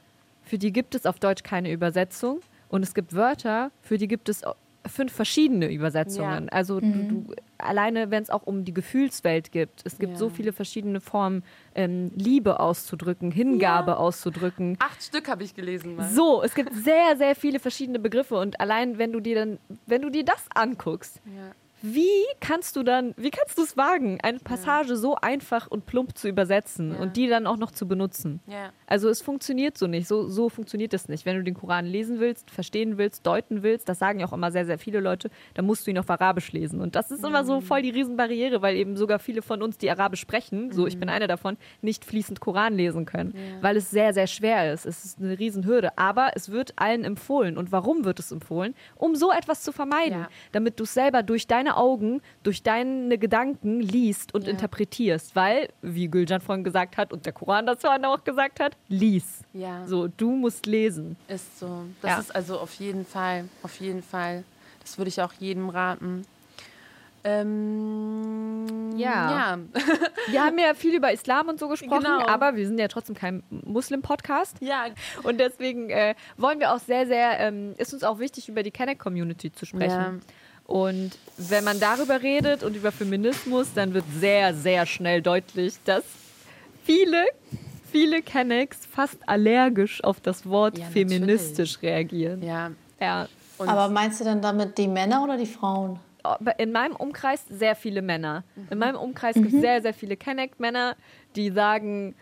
für die gibt es auf Deutsch keine Übersetzung. Und es gibt Wörter, für die gibt es fünf verschiedene Übersetzungen. Ja. Also du, du, alleine, wenn es auch um die Gefühlswelt gibt. Es gibt Ja. so viele verschiedene Formen, ähm, Liebe auszudrücken, Hingabe auszudrücken. Acht Stück habe ich gelesen. Mal. So, es gibt sehr, sehr viele verschiedene Begriffe und allein wenn du dir dann, wenn du dir das anguckst, Ja. Wie kannst du dann, wie kannst du es wagen, eine Passage so einfach und plump zu übersetzen Ja. und die dann auch noch zu benutzen? Ja. Also es funktioniert so nicht, so, so funktioniert es nicht. Wenn du den Koran lesen willst, verstehen willst, deuten willst, das sagen ja auch immer sehr, sehr viele Leute, dann musst du ihn auf Arabisch lesen. Und das ist immer Mhm. so voll die Riesenbarriere, weil eben sogar viele von uns, die Arabisch sprechen, so ich bin eine davon, nicht fließend Koran lesen können, Mhm. Ja. weil es sehr, sehr schwer ist. Es ist eine Riesenhürde. Aber es wird allen empfohlen. Und warum wird es empfohlen? Um so etwas zu vermeiden, damit du es selber durch deine Augen, durch deine Gedanken liest und Ja. interpretierst. Weil, wie Gülcan vorhin gesagt hat und der Koran das vorhin auch gesagt hat, lies. Ja. So, du musst lesen. Ist so. Das Ja. ist also auf jeden Fall, auf jeden Fall. Das würde ich auch jedem raten. Ähm, Ja. ja. Wir haben ja viel über Islam und so gesprochen, Genau. aber wir sind ja trotzdem kein Muslim-Podcast. Ja, Und deswegen äh, wollen wir auch sehr, sehr, ähm, ist uns auch wichtig, über die Kenneck-Community zu sprechen. Und wenn man darüber redet und über Feminismus, dann wird sehr, sehr schnell deutlich, dass viele, viele Kennecks fast allergisch auf das Wort Ja, feministisch reagieren. ja. Ja. Und Aber meinst du denn damit die Männer oder die Frauen? In meinem Umkreis sehr viele Männer. In meinem Umkreis gibt es sehr, sehr viele Kenneck-Männer, die sagen,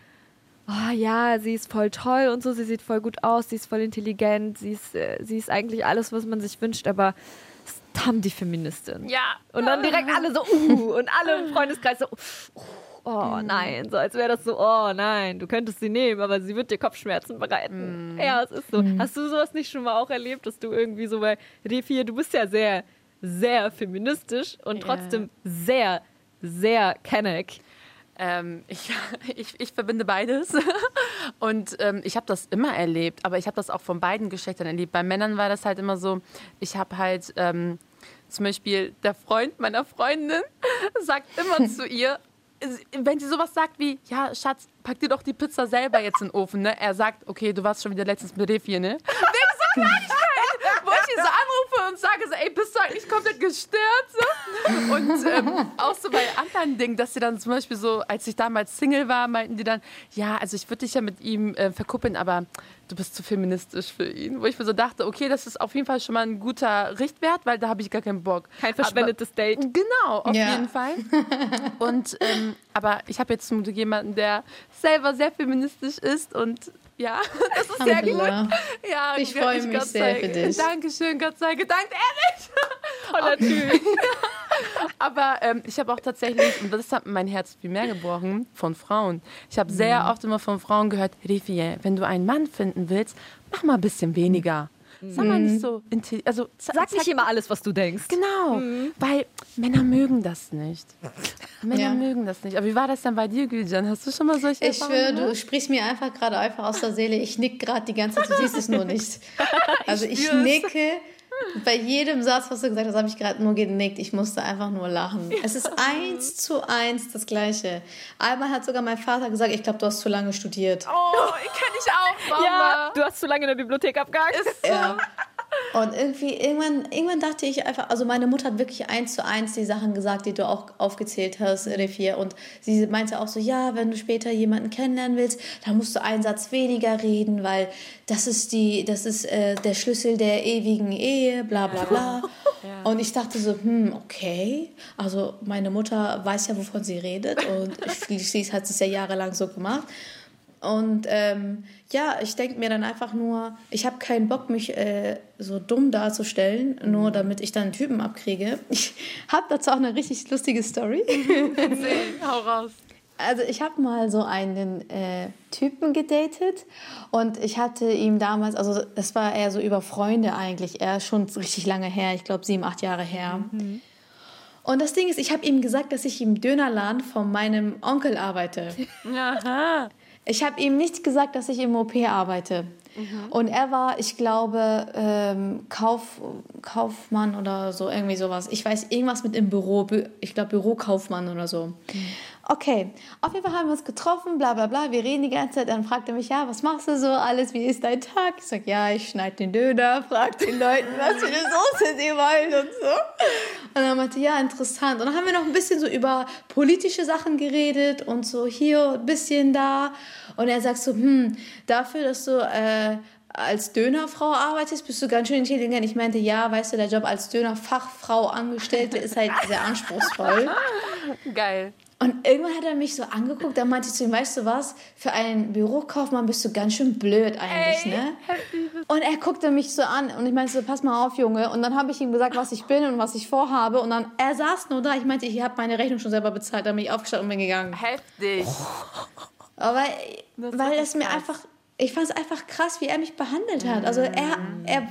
oh ja, sie ist voll toll und so, sie sieht voll gut aus, sie ist voll intelligent, sie ist, äh, sie ist eigentlich alles, was man sich wünscht, aber haben die Feministin. ja. Und dann direkt alle so, uh, und alle im Freundeskreis so, uh, oh nein, so als wäre das so, oh nein, du könntest sie nehmen, aber sie wird dir Kopfschmerzen bereiten. Ja, es ist so. Hast du sowas nicht schon mal auch erlebt, dass du irgendwie so bei D4, du bist ja sehr, sehr feministisch und Ja. trotzdem sehr, sehr Kenneck. Ähm, ich, ich, ich verbinde beides. Und ähm, ich habe das immer erlebt, aber ich habe das auch von beiden Geschlechtern erlebt. Bei Männern war das halt immer so, ich habe halt ähm, zum Beispiel der Freund meiner Freundin sagt immer zu ihr, wenn sie sowas sagt wie, ja, Schatz, pack dir doch die Pizza selber jetzt in den Ofen, ne? Er sagt, okay, du warst schon wieder letztens mit Refi, ne? Wegen so Kleinigkeiten, wo ich ihn so anrufe und sage so, ey, bist du eigentlich komplett gestört? So? Und ähm, auch so bei anderen Dingen, dass sie dann zum Beispiel so, als ich damals Single war, meinten die dann, ja, also ich würde dich ja mit ihm äh, verkuppeln, aber du bist zu feministisch für ihn. Wo ich mir so dachte, okay, das ist auf jeden Fall schon mal ein guter Richtwert, weil da habe ich gar keinen Bock. Kein verschwendetes Date. Genau, auf Ja. jeden Fall. Und ähm, aber ich habe jetzt zum Glück jemanden, der selber sehr feministisch ist und ja, das ist sehr gut. Ja, Ich freue mich Gott sehr sei- für dich. Dankeschön, Gott sei gedankt, ehrlich. Toller Typ. Aber ähm, ich habe auch tatsächlich, und das hat mein Herz viel mehr gebrochen, von Frauen. Ich habe sehr Mhm. oft immer von Frauen gehört, Rifie, wenn du einen Mann finden willst, mach mal ein bisschen weniger. Sag mal nicht so intelligent. Also, Mhm. Sag nicht immer alles, was du denkst. Genau, weil Männer mögen das nicht. Männer Ja. mögen das nicht. Aber wie war das denn bei dir, Gülcan? Hast du schon mal solche Ich Erfahrungen schwöre, du sprichst mir einfach gerade einfach aus der Seele. Ich nick gerade die ganze Zeit, du siehst es nur nicht. Also ich spür's. nicke. Bei jedem Satz, was du gesagt hast, habe ich gerade nur genickt. Ich musste einfach nur lachen. Es ist eins zu eins das Gleiche. Einmal hat sogar mein Vater gesagt, ich glaube, du hast zu lange studiert. Oh, ich kenne dich auch, Mama. Ja, du hast zu lange in der Bibliothek abgehakt. Ja. Und irgendwie, irgendwann, irgendwann dachte ich einfach, also meine Mutter hat wirklich eins zu eins die Sachen gesagt, die du auch aufgezählt hast, Refir. Und sie meinte auch so, ja, wenn du später jemanden kennenlernen willst, dann musst du einen Satz weniger reden, weil das ist die, das ist äh, der Schlüssel der ewigen Ehe, bla bla bla. Und ich dachte so, hm, okay. Also meine Mutter weiß ja, wovon sie redet und schließlich hat sie es ja jahrelang so gemacht. Und ähm, ja, ich denke mir dann einfach nur, ich habe keinen Bock, mich äh, so dumm darzustellen, nur damit ich dann einen Typen abkriege. Ich habe dazu auch eine richtig lustige Story. Nee, hau raus. Also ich habe mal so einen äh, Typen gedatet und ich hatte ihm damals, also das war eher so über Freunde eigentlich, eher schon richtig lange her, ich glaube sieben, acht Jahre her. Und das Ding ist, ich habe ihm gesagt, dass ich im Dönerladen von meinem Onkel arbeite. Aha. Ich habe ihm nicht gesagt, dass ich im OP arbeite. Und er war, ich glaube, ähm, Kauf, Kaufmann oder so, irgendwie sowas. Ich weiß, irgendwas mit im Büro, Bü ich glaube Bürokaufmann oder so. Okay, auf jeden Fall haben wir uns getroffen, bla bla bla. Wir reden die ganze Zeit. Dann fragt er mich, ja, was machst du so alles? Wie ist dein Tag? Ich sag, ja, ich schneide den Döner, frag den Leuten, was für eine Soße sie wollen und so. Meinte, ja, interessant. Und dann haben wir noch ein bisschen so über politische Sachen geredet und so hier ein bisschen da. Und er sagt so, hm, dafür, dass du äh, als Dönerfrau arbeitest, bist du ganz schön intelligent. Ich meinte, ja, weißt du, der Job als Dönerfachfrau Angestellte ist halt sehr anspruchsvoll. Geil. Und irgendwann hat er mich so angeguckt, da meinte ich zu ihm, weißt du was, für einen Bürokaufmann bist du ganz schön blöd eigentlich, ne? Und er guckte mich so an und ich meinte so, pass mal auf, Junge. Und dann habe ich ihm gesagt, was ich bin und was ich vorhabe. Und dann, er saß nur da, ich meinte, ich habe meine Rechnung schon selber bezahlt, dann bin ich aufgestanden und bin gegangen. Heftig. Aber Das weil es mir krass. einfach, ich fand es einfach krass, wie er mich behandelt hat. Also er, er,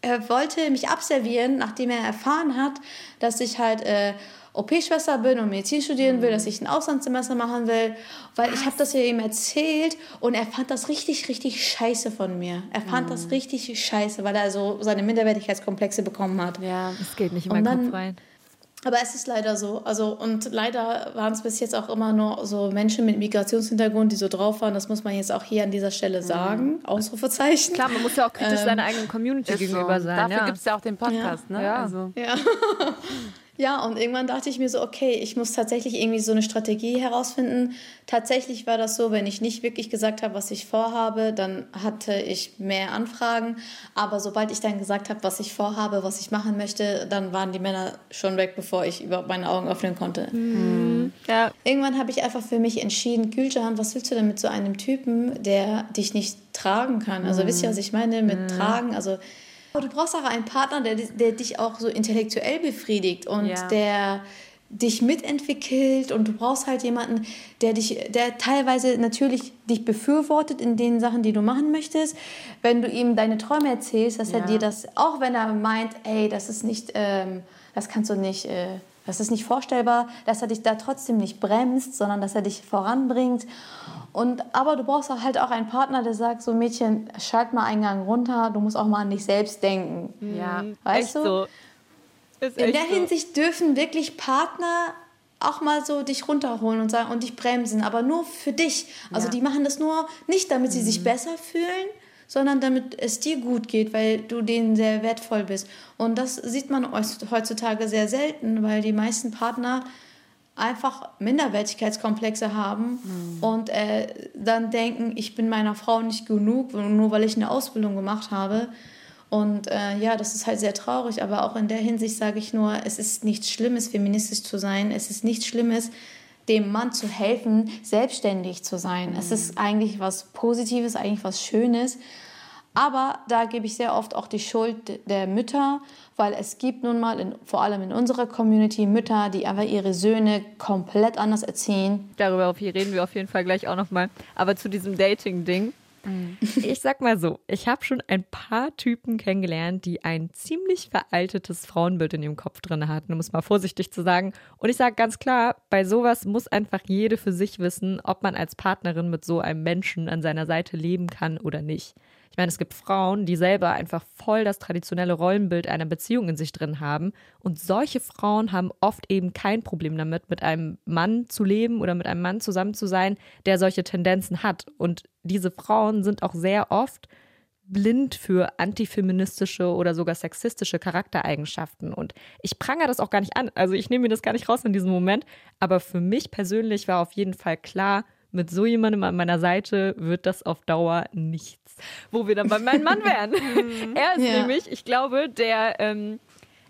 er wollte mich abservieren, nachdem er erfahren hat, dass ich halt äh, OP-Schwester bin und Medizin studieren will, dass ich ein Auslandssemester machen will, weil ich habe das ja ihm erzählt und er fand das richtig, richtig scheiße von mir. Er fand das richtig scheiße, weil er so seine Minderwertigkeitskomplexe bekommen hat. Ja. Das geht nicht in meinen dann- Kopf rein. Aber es ist leider so. Also, und leider waren es bis jetzt auch immer nur so Menschen mit Migrationshintergrund, die so drauf waren. Das muss man jetzt auch hier an dieser Stelle sagen. Ausrufezeichen. Klar, man muss ja auch kritisch Ähm, seiner eigenen Community gegenüber so. sein. Dafür ja. gibt es ja auch den Podcast, ne? Ja. Also. Ja. ja, und irgendwann dachte ich mir so, okay, ich muss tatsächlich irgendwie so eine Strategie herausfinden. Tatsächlich war das so, wenn ich nicht wirklich gesagt habe, was ich vorhabe, dann hatte ich mehr Anfragen. Aber sobald ich dann gesagt habe, was ich vorhabe, was ich machen möchte, dann waren die Männer schon weg, bevor ich überhaupt meine Augen öffnen konnte. ja. Irgendwann habe ich einfach für mich entschieden, Gülcan, was willst du denn mit so einem Typen, der dich nicht tragen kann? Also wisst ihr, was ich meine mit tragen? Also du brauchst auch einen Partner, der, der dich auch so intellektuell befriedigt und Ja. der dich mitentwickelt und du brauchst halt jemanden, der dich, der teilweise natürlich dich befürwortet in den Sachen, die du machen möchtest. Wenn du ihm deine Träume erzählst, dass er Ja. dir das, auch wenn er meint, ey, das ist nicht, ähm, das kannst du nicht, äh, das ist nicht vorstellbar, dass er dich da trotzdem nicht bremst, sondern dass er dich voranbringt. Und, aber du brauchst auch halt auch einen Partner, der sagt, so Mädchen, schalt mal einen Gang runter, du musst auch mal an dich selbst denken. Ja. Weißt echt du? so. Ist In echt der so. Hinsicht dürfen wirklich Partner auch mal so dich runterholen und sagen und dich bremsen, aber nur für dich. Also Ja. die machen das nur nicht, damit sie sich besser fühlen, sondern damit es dir gut geht, weil du denen sehr wertvoll bist. Und das sieht man heutzutage sehr selten, weil die meisten Partner einfach Minderwertigkeitskomplexe haben und äh, dann denken, ich bin meiner Frau nicht genug, nur weil ich eine Ausbildung gemacht habe. Und äh, ja, das ist halt sehr traurig, aber auch in der Hinsicht sage ich nur, es ist nichts Schlimmes, feministisch zu sein. Es ist nichts Schlimmes, dem Mann zu helfen, selbstständig zu sein. Es ist eigentlich was Positives, eigentlich was Schönes. Aber da gebe ich sehr oft auch die Schuld der Mütter, weil es gibt nun mal, in, vor allem in unserer Community, Mütter, die einfach ihre Söhne komplett anders erziehen. Darüber reden wir auf jeden Fall gleich auch nochmal. Aber zu diesem Dating-Ding. Mhm. Ich sag mal so, ich habe schon ein paar Typen kennengelernt, die ein ziemlich veraltetes Frauenbild in ihrem Kopf drin hatten, um es mal vorsichtig zu sagen. Und ich sage ganz klar, bei sowas muss einfach jede für sich wissen, ob man als Partnerin mit so einem Menschen an seiner Seite leben kann oder nicht. Ich meine, es gibt Frauen, die selber einfach voll das traditionelle Rollenbild einer Beziehung in sich drin haben. Und solche Frauen haben oft eben kein Problem damit, mit einem Mann zu leben oder mit einem Mann zusammen zu sein, der solche Tendenzen hat. Und diese Frauen sind auch sehr oft blind für antifeministische oder sogar sexistische Charaktereigenschaften. Und ich prangere das auch gar nicht an. Also ich nehme mir das gar nicht raus in diesem Moment. Aber für mich persönlich war auf jeden Fall klar, mit so jemandem an meiner Seite wird das auf Dauer nichts. Wo wir dann bei meinem Mann wären. Mhm. er ist ja. nämlich, ich glaube, der. Ähm,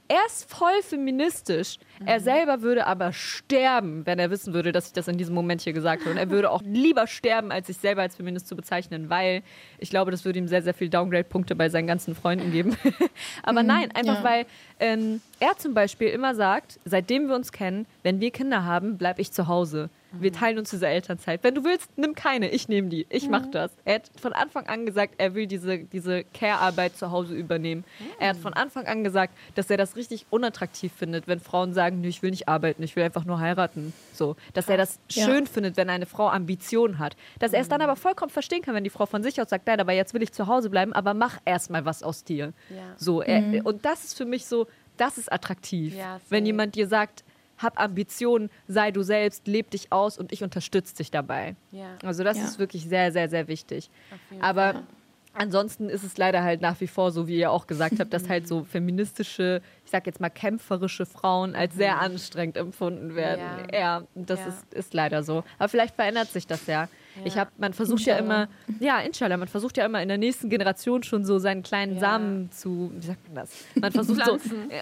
er ist voll feministisch. Mhm. Er selber würde aber sterben, wenn er wissen würde, dass ich das in diesem Moment hier gesagt habe. Und er würde auch lieber sterben, als sich selber als Feminist zu bezeichnen, weil ich glaube, das würde ihm sehr, sehr viel Downgrade-Punkte bei seinen ganzen Freunden geben. aber mhm. nein, einfach ja. weil ähm, er zum Beispiel immer sagt, seitdem wir uns kennen, wenn wir Kinder haben, bleibe ich zu Hause. Wir teilen uns diese Elternzeit. Wenn du willst, nimm keine. Ich nehme die. Ich mache mhm. das. Er hat von Anfang an gesagt, er will diese, diese Care-Arbeit zu Hause übernehmen. Mhm. Er hat von Anfang an gesagt, dass er das richtig unattraktiv findet, wenn Frauen sagen, ich will nicht arbeiten, ich will einfach nur heiraten. So, dass er das ja. schön findet, wenn eine Frau Ambitionen hat. Dass er es dann mhm. aber vollkommen verstehen kann, wenn die Frau von sich aus sagt, nein, aber jetzt will ich zu Hause bleiben, aber mach erst mal was aus dir. Ja. So, er, mhm. und das ist für mich so, das ist attraktiv. Ja, wenn jemand dir sagt, hab Ambitionen, sei du selbst, leb dich aus und ich unterstütze dich dabei. Ja. Also das ja. ist wirklich sehr, sehr, sehr wichtig. Aber Fall. ansonsten ist es leider halt nach wie vor so, wie ihr auch gesagt habt, dass halt so feministische, ich sag jetzt mal kämpferische Frauen als sehr mhm. anstrengend empfunden werden. Ja, ja das Ist, ist leider so. Aber vielleicht verändert sich das ja. Ja. Ich habe, man versucht inshallah. ja immer, ja, inshallah, man versucht ja immer in der nächsten Generation schon so seinen kleinen ja. Samen zu, wie sagt man das? Man versucht so,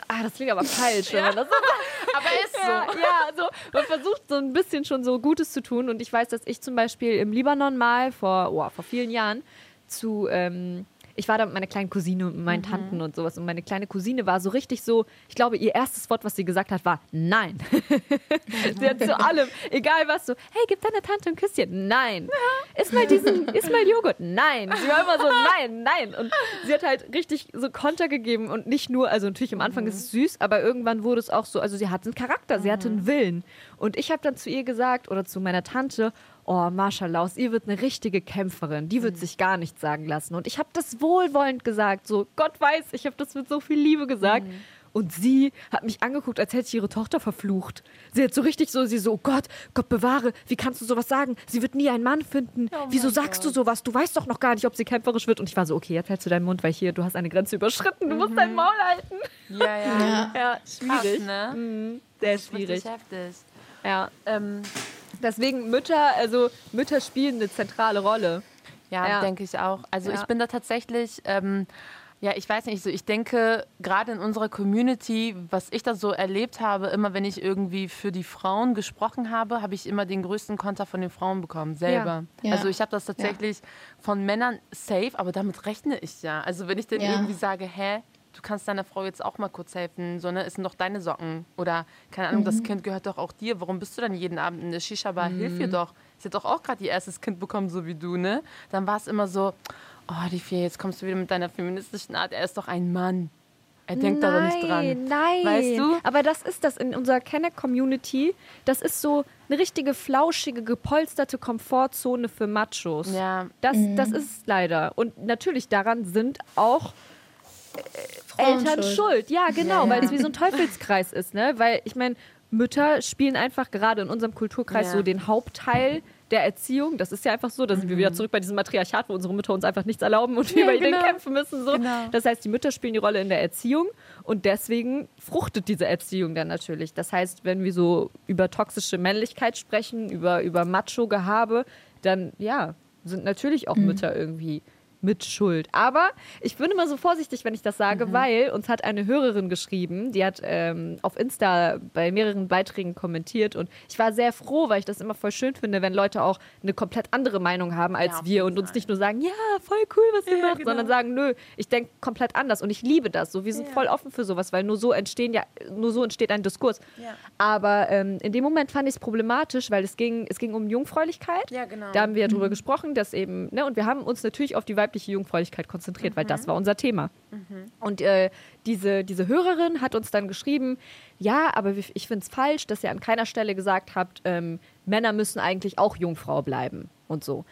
ah, das klingt aber falsch, ja. aber ist so. Ja, ja, so, man versucht so ein bisschen schon so Gutes zu tun und ich weiß, dass ich zum Beispiel im Libanon mal vor, oh, vor vielen Jahren zu, ähm, ich war da mit meiner kleinen Cousine und meinen mhm. Tanten und sowas. Und meine kleine Cousine war so richtig so, ich glaube, ihr erstes Wort, was sie gesagt hat, war Nein. sie hat zu allem, egal was, so, hey, gib deiner Tante ein Küsschen. Nein. Iss mal diesen, iss mal Joghurt. Nein. Sie war immer so, nein, nein. Und sie hat halt richtig so Konter gegeben und nicht nur, also natürlich am Anfang mhm. ist es süß, aber irgendwann wurde es auch so, also sie hatte einen Charakter, sie hatte einen mhm. Willen. Und ich habe dann zu ihr gesagt oder zu meiner Tante, oh, Marshallah, aus ihr wird eine richtige Kämpferin. Die wird mhm. sich gar nichts sagen lassen. Und ich habe das wohlwollend gesagt. So, Gott weiß, ich habe das mit so viel Liebe gesagt. Mhm. Und sie hat mich angeguckt, als hätte ich ihre Tochter verflucht. Sie hat so richtig so, sie so, oh Gott, Gott bewahre, wie kannst du sowas sagen? Sie wird nie einen Mann finden. Oh Wieso sagst Gott. du sowas? Du weißt doch noch gar nicht, ob sie kämpferisch wird. Und ich war so, okay, jetzt hältst du deinen Mund, weil hier, du hast eine Grenze überschritten, du mhm. musst dein Maul halten. Ja, ja. Ja, ja schwierig. Krass, ne? mhm. Sehr schwierig. Ja. Ähm, Deswegen Mütter, also Mütter spielen eine zentrale Rolle. Ja, ja. denke ich auch. Also ja. ich bin da tatsächlich, ähm, ja, ich weiß nicht, so ich denke, gerade in unserer Community, was ich da so erlebt habe, immer wenn ich irgendwie für die Frauen gesprochen habe, habe ich immer den größten Konter von den Frauen bekommen, selber. Ja. Also ich habe das tatsächlich von Männern safe, aber damit rechne ich ja. Also wenn ich dann irgendwie sage, hä, du kannst deiner Frau jetzt auch mal kurz helfen, so, ne, es sind doch deine Socken. Oder, keine Ahnung, mhm. das Kind gehört doch auch dir. Warum bist du dann jeden Abend in der Shisha-Bar? Mhm. Hilf ihr doch. Sie hat doch auch gerade ihr erstes Kind bekommen, so wie du, ne? Dann war es immer so, oh, die vier, jetzt kommst du wieder mit deiner feministischen Art, er ist doch ein Mann. Er denkt nein, da nicht dran. Nein, weißt du? Aber das ist das in unserer Kenner-Community. Das ist so eine richtige flauschige, gepolsterte Komfortzone für Machos. Ja. Das, mhm. das ist leider. Und natürlich daran sind auch Eltern schuld. Ja, genau, ja. weil es wie so ein Teufelskreis ist, ne? Weil ich meine, Mütter spielen einfach gerade in unserem Kulturkreis ja. so den Hauptteil der Erziehung. Das ist ja einfach so, da sind mhm. wir wieder zurück bei diesem Matriarchat, wo unsere Mütter uns einfach nichts erlauben und wir ja, bei genau. ihnen kämpfen müssen. So. Genau. Das heißt, die Mütter spielen die Rolle in der Erziehung und deswegen fruchtet diese Erziehung dann natürlich. Das heißt, wenn wir so über toxische Männlichkeit sprechen, über, über Macho-Gehabe, dann ja, sind natürlich auch mhm. Mütter irgendwie mit Schuld. Aber ich bin immer so vorsichtig, wenn ich das sage, mhm. weil uns hat eine Hörerin geschrieben, die hat ähm, auf Insta bei mehreren Beiträgen kommentiert und ich war sehr froh, weil ich das immer voll schön finde, wenn Leute auch eine komplett andere Meinung haben als ja, wir und uns nicht nur sagen, ja, voll cool, was ihr ja, macht, genau. sondern sagen, nö, ich denke komplett anders und ich liebe das. So, wir sind ja. voll offen für sowas, weil nur so entstehen ja, nur so entsteht ein Diskurs. Aber ähm, in dem Moment fand ich es problematisch, weil es ging, es ging um Jungfräulichkeit. Ja, genau. Da haben wir ja drüber mhm. gesprochen, dass eben, ne, und wir haben uns natürlich auf die weibliche Jungfräulichkeit konzentriert, mhm. weil das mhm. war unser Thema. Mhm. Und äh, diese, diese Hörerin hat uns dann geschrieben, ja, aber ich finde es falsch, dass ihr an keiner Stelle gesagt habt, ähm, Männer müssen eigentlich auch Jungfrau bleiben und so.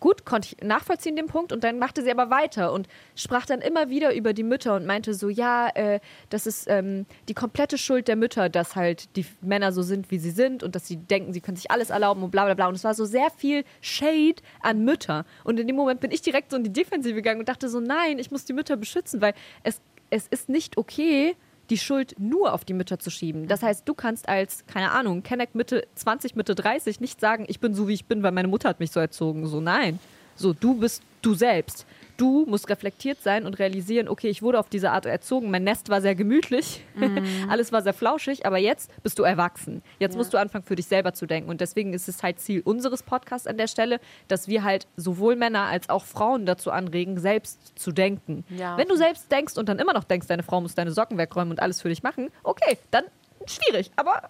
Gut, konnte ich nachvollziehen den Punkt und dann machte sie aber weiter und sprach dann immer wieder über die Mütter und meinte so, ja, äh, das ist ähm, die komplette Schuld der Mütter, dass halt die Männer so sind, wie sie sind und dass sie denken, sie können sich alles erlauben und bla bla bla. Und es war so sehr viel Shade an Mütter. Und in dem Moment bin ich direkt so in die Defensive gegangen und dachte so, nein, ich muss die Mütter beschützen, weil es, es ist nicht okay, die Schuld nur auf die Mütter zu schieben. Das heißt, du kannst als, keine Ahnung, Kenneck Mitte 20, Mitte 30 nicht sagen, ich bin so, wie ich bin, weil meine Mutter hat mich so erzogen. So, nein. So, du bist du selbst du musst reflektiert sein und realisieren, okay, ich wurde auf diese Art erzogen, mein Nest war sehr gemütlich, mhm. alles war sehr flauschig, aber jetzt bist du erwachsen. Jetzt ja. musst du anfangen, für dich selber zu denken. Und deswegen ist es halt Ziel unseres Podcasts an der Stelle, dass wir halt sowohl Männer als auch Frauen dazu anregen, selbst zu denken. Ja. Wenn du selbst denkst und dann immer noch denkst, deine Frau muss deine Socken wegräumen und alles für dich machen, okay, dann schwierig, aber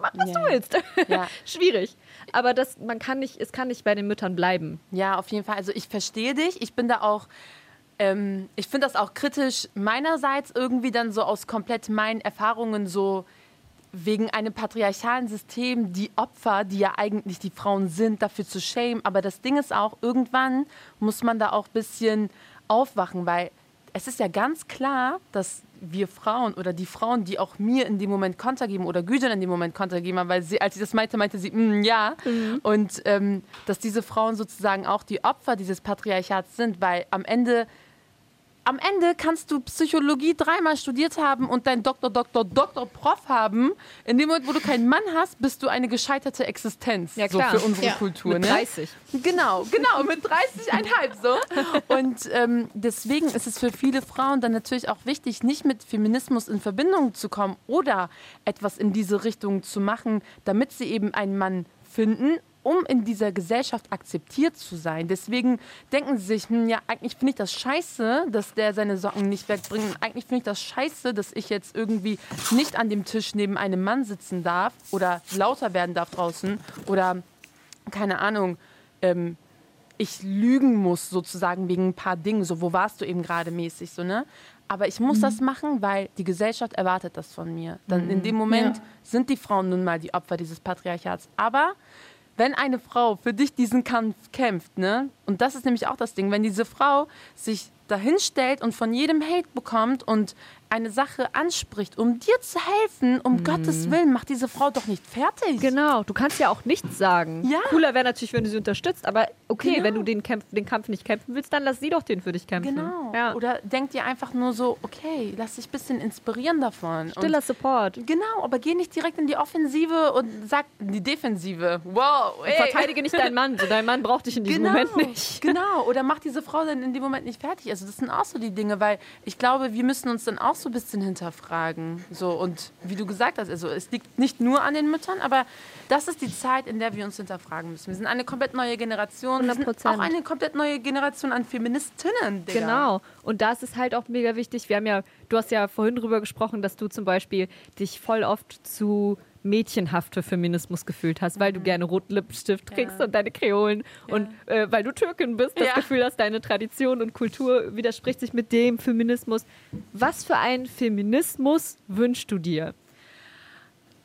mach, was yeah. du willst. Ja. schwierig. Aber das, man kann nicht, es kann nicht bei den Müttern bleiben. Ja, auf jeden Fall. Also ich verstehe dich. Ich bin da auch, ähm, ich finde das auch kritisch meinerseits irgendwie dann so aus komplett meinen Erfahrungen so wegen einem patriarchalen System die Opfer, die ja eigentlich die Frauen sind, dafür zu schämen. Aber das Ding ist auch, irgendwann muss man da auch ein bisschen aufwachen, weil es ist ja ganz klar, dass wir Frauen oder die Frauen, die auch mir in dem Moment Konter geben oder Gütern in dem Moment Konter geben, weil sie, als sie das meinte, meinte sie, mm, ja. Mhm. Und ähm, dass diese Frauen sozusagen auch die Opfer dieses Patriarchats sind, weil am Ende am Ende kannst du Psychologie dreimal studiert haben und dein Doktor, Doktor, Doktor, Prof haben. In dem Moment, wo du keinen Mann hast, bist du eine gescheiterte Existenz. Ja, klar. So für unsere ja. Kultur. Mit 30. Ne? Genau, genau, mit 30,5 so. Und ähm, deswegen ist es für viele Frauen dann natürlich auch wichtig, nicht mit Feminismus in Verbindung zu kommen oder etwas in diese Richtung zu machen, damit sie eben einen Mann finden um in dieser Gesellschaft akzeptiert zu sein. Deswegen denken sie sich, hm, ja, eigentlich finde ich das scheiße, dass der seine Socken nicht wegbringt. eigentlich finde ich das scheiße, dass ich jetzt irgendwie nicht an dem Tisch neben einem Mann sitzen darf oder lauter werden darf draußen oder keine Ahnung. Ähm, ich lügen muss sozusagen wegen ein paar Dingen, so wo warst du eben gerade mäßig, so ne? Aber ich muss mhm. das machen, weil die Gesellschaft erwartet das von mir. Dann in mhm. dem Moment ja. sind die Frauen nun mal die Opfer dieses Patriarchats. Aber wenn eine Frau für dich diesen Kampf kämpft, ne? Und das ist nämlich auch das Ding, wenn diese Frau sich dahin stellt und von jedem Hate bekommt und eine Sache anspricht, um dir zu helfen, um mhm. Gottes Willen, macht diese Frau doch nicht fertig. Genau, du kannst ja auch nichts sagen. Ja. Cooler wäre natürlich, wenn du sie unterstützt, aber okay, genau. wenn du den, Kämpf, den Kampf nicht kämpfen willst, dann lass sie doch den für dich kämpfen. Genau. Ja. Oder denk dir einfach nur so, okay, lass dich ein bisschen inspirieren davon. Stiller und, Support. Genau, aber geh nicht direkt in die Offensive und sag in die Defensive. Wow, ey. Verteidige nicht deinen Mann. Dein Mann braucht dich in diesem genau, Moment nicht. Genau, oder mach diese Frau dann in dem Moment nicht fertig. Also das sind auch so die Dinge, weil ich glaube, wir müssen uns dann auch so ein bisschen hinterfragen. So, und wie du gesagt hast, also es liegt nicht nur an den Müttern, aber das ist die Zeit, in der wir uns hinterfragen müssen. Wir sind eine komplett neue Generation. 100%. Wir sind auch eine komplett neue Generation an Feministinnen. Digga. Genau. Und da ist es halt auch mega wichtig. Wir haben ja, du hast ja vorhin drüber gesprochen, dass du zum Beispiel dich voll oft zu mädchenhaft für Feminismus gefühlt hast, weil du mhm. gerne roten Lippenstift trägst ja. und deine Kreolen ja. und äh, weil du Türkin bist, das ja. Gefühl hast, deine Tradition und Kultur widerspricht sich mit dem Feminismus. Was für einen Feminismus wünschst du dir?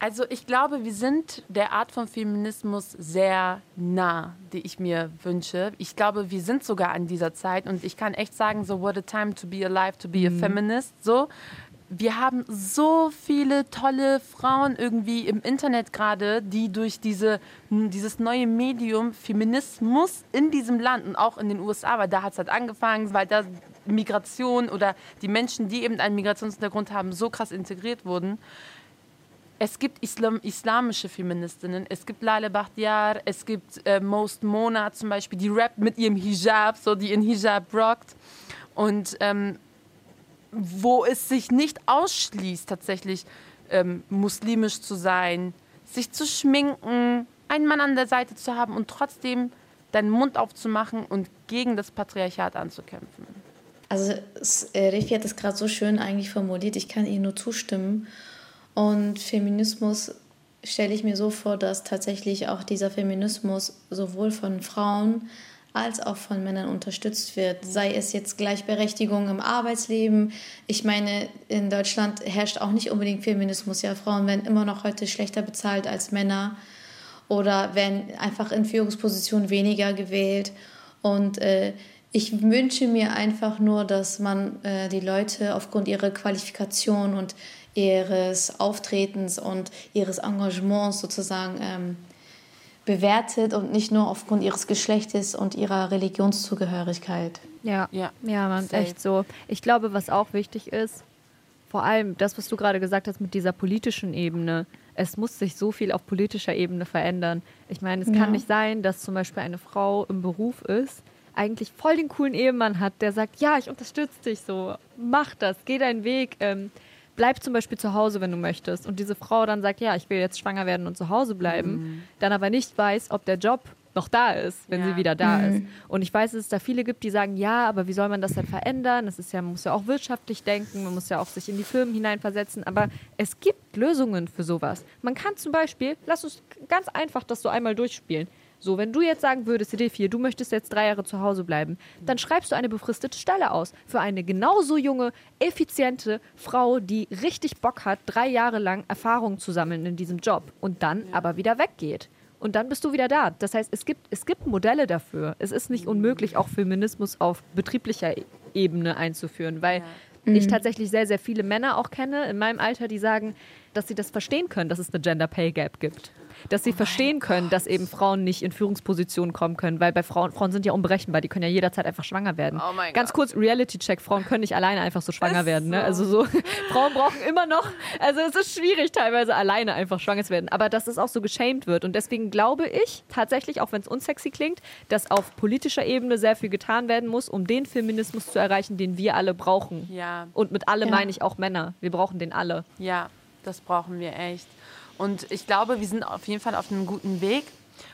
Also ich glaube, wir sind der Art von Feminismus sehr nah, die ich mir wünsche. Ich glaube, wir sind sogar an dieser Zeit und ich kann echt sagen, so what a time to be alive, to be a mhm. feminist. So, wir haben so viele tolle Frauen irgendwie im Internet gerade, die durch diese, dieses neue Medium Feminismus in diesem Land und auch in den USA, weil da hat es halt angefangen, weil da Migration oder die Menschen, die eben einen Migrationshintergrund haben, so krass integriert wurden. es gibt Islam, islamische Feministinnen, es gibt Lale Bachtiar, es gibt äh, Most Mona zum Beispiel, die rappt mit ihrem Hijab, so die in Hijab rockt. Und ähm, wo es sich nicht ausschließt, tatsächlich ähm, muslimisch zu sein, sich zu schminken, einen Mann an der Seite zu haben und trotzdem deinen Mund aufzumachen und gegen das Patriarchat anzukämpfen. Also äh, Refi hat es gerade so schön eigentlich formuliert, ich kann Ihnen nur zustimmen. Und Feminismus stelle ich mir so vor, dass tatsächlich auch dieser Feminismus sowohl von Frauen als auch von Männern unterstützt wird. Sei es jetzt Gleichberechtigung im Arbeitsleben. Ich meine, in Deutschland herrscht auch nicht unbedingt Feminismus. Ja, Frauen werden immer noch heute schlechter bezahlt als Männer oder werden einfach in Führungspositionen weniger gewählt. Und äh, ich wünsche mir einfach nur, dass man äh, die Leute aufgrund ihrer Qualifikation und ihres Auftretens und ihres Engagements sozusagen ähm, bewertet und nicht nur aufgrund ihres Geschlechtes und ihrer Religionszugehörigkeit. Ja, ja, ja man, echt so. Ich glaube, was auch wichtig ist, vor allem das, was du gerade gesagt hast mit dieser politischen Ebene, es muss sich so viel auf politischer Ebene verändern. Ich meine, es ja. kann nicht sein, dass zum Beispiel eine Frau im Beruf ist, eigentlich voll den coolen Ehemann hat, der sagt, ja, ich unterstütze dich so, mach das, geh deinen Weg. Ähm, bleib zum Beispiel zu Hause, wenn du möchtest. Und diese Frau dann sagt, ja, ich will jetzt schwanger werden und zu Hause bleiben, mhm. dann aber nicht weiß, ob der Job noch da ist, wenn ja. sie wieder da mhm. ist. Und ich weiß, dass es da viele gibt, die sagen, ja, aber wie soll man das denn verändern? Das ist ja, man muss ja auch wirtschaftlich denken, man muss ja auch sich in die Firmen hineinversetzen. Aber es gibt Lösungen für sowas. Man kann zum Beispiel, lass uns ganz einfach das so einmal durchspielen. So, wenn du jetzt sagen würdest, D4, du möchtest jetzt drei Jahre zu Hause bleiben, dann schreibst du eine befristete Stelle aus für eine genauso junge, effiziente Frau, die richtig Bock hat, drei Jahre lang Erfahrung zu sammeln in diesem Job und dann ja. aber wieder weggeht. Und dann bist du wieder da. Das heißt, es gibt, es gibt Modelle dafür. Es ist nicht unmöglich, auch Feminismus auf betrieblicher Ebene einzuführen, weil ja. ich mhm. tatsächlich sehr, sehr viele Männer auch kenne in meinem Alter, die sagen, dass sie das verstehen können, dass es eine Gender Pay Gap gibt dass sie oh verstehen können, dass eben Frauen nicht in Führungspositionen kommen können, weil bei Frauen, Frauen sind ja unberechenbar, die können ja jederzeit einfach schwanger werden. Oh Ganz kurz, Reality-Check, Frauen können nicht alleine einfach so schwanger ist werden. Ne? Also so, Frauen brauchen immer noch, also es ist schwierig teilweise alleine einfach schwanger zu werden, aber dass es auch so geschämt wird und deswegen glaube ich tatsächlich, auch wenn es unsexy klingt, dass auf politischer Ebene sehr viel getan werden muss, um den Feminismus zu erreichen, den wir alle brauchen. Ja. Und mit alle ja. meine ich auch Männer. Wir brauchen den alle. Ja, das brauchen wir echt. Und ich glaube, wir sind auf jeden Fall auf einem guten Weg.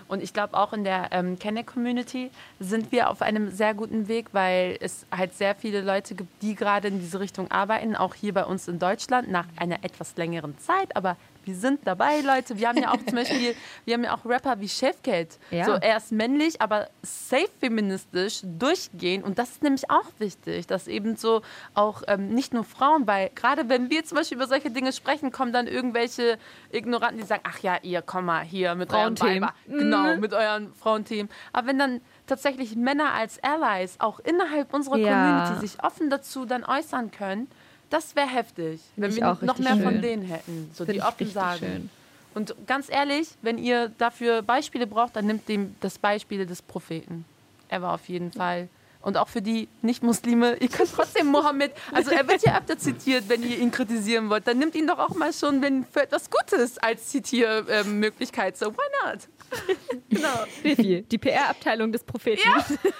Und ich glaube, auch in der ähm, Kenne-Community sind wir auf einem sehr guten Weg, weil es halt sehr viele Leute gibt, die gerade in diese Richtung arbeiten, auch hier bei uns in Deutschland, nach einer etwas längeren Zeit. Aber wir sind dabei, Leute. Wir haben ja auch zum Beispiel, wir haben ja auch Rapper wie Chefcat. Ja. So, er ist männlich, aber safe feministisch durchgehen. Und das ist nämlich auch wichtig, dass eben so auch ähm, nicht nur Frauen, weil gerade wenn wir zum Beispiel über solche Dinge sprechen, kommen dann irgendwelche Ignoranten, die sagen, ach ja, ihr komm mal hier mit eurem Weiber. Genau, mhm. mit euren Frauenthemen. Aber wenn dann tatsächlich Männer als Allies auch innerhalb unserer ja. Community sich offen dazu dann äußern können, das wäre heftig, wenn ich wir noch mehr schön. von denen hätten, so Find die offen sagen. Schön. Und ganz ehrlich, wenn ihr dafür Beispiele braucht, dann nimmt dem das Beispiel des Propheten. Er war auf jeden Fall. Und auch für die Nicht-Muslime, ihr könnt trotzdem Mohammed, also er wird ja öfter zitiert, wenn ihr ihn kritisieren wollt, dann nimmt ihn doch auch mal schon wenn, für etwas Gutes als Zitiermöglichkeit. so, why not? genau. Die PR-Abteilung des Propheten. Ja.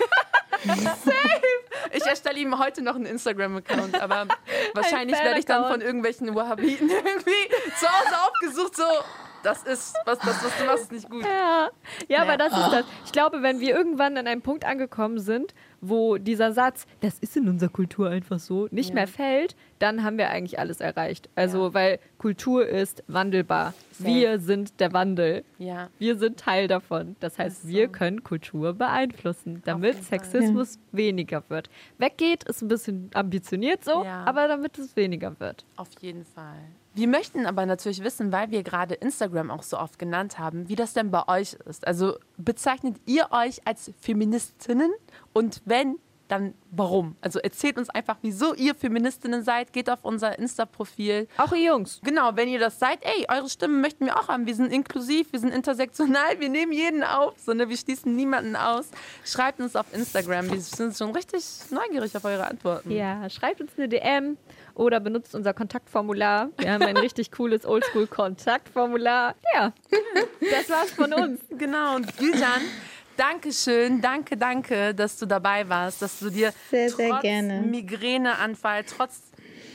Safe. Ich erstelle ihm heute noch einen Instagram-Account, aber wahrscheinlich werde ich dann von irgendwelchen Wahhabiten irgendwie zu Hause aufgesucht, so. Das ist, was, das, was du machst, ist nicht gut. Ja, ja, aber das ist das. Ich glaube, wenn wir irgendwann an einem Punkt angekommen sind, wo dieser Satz, das ist in unserer Kultur einfach so, nicht ja. mehr fällt, dann haben wir eigentlich alles erreicht. Also, ja. weil Kultur ist wandelbar. Safe. Wir sind der Wandel. Ja. Wir sind Teil davon. Das heißt, das wir können Kultur beeinflussen, damit Sexismus ja. weniger wird. Weggeht ist ein bisschen ambitioniert so, aber damit es weniger wird. Auf jeden Fall. Wir möchten aber natürlich wissen, weil wir gerade Instagram auch so oft genannt haben, wie das denn bei euch ist. Also bezeichnet ihr euch als Feministinnen? Und wenn dann warum? Also erzählt uns einfach, wieso ihr Feministinnen seid. Geht auf unser Insta-Profil. Auch ihr Jungs. Genau, wenn ihr das seid, ey, eure Stimmen möchten wir auch haben. Wir sind inklusiv, wir sind intersektional, wir nehmen jeden auf, sondern wir schließen niemanden aus. Schreibt uns auf Instagram. Wir sind schon richtig neugierig auf eure Antworten. Ja, schreibt uns eine DM oder benutzt unser Kontaktformular. Wir haben ein richtig cooles Oldschool-Kontaktformular. Ja, das war's von uns. Genau, und Gülcan, danke schön, danke, danke, dass du dabei warst, dass du dir sehr, sehr trotz gerne. Migräneanfall, trotz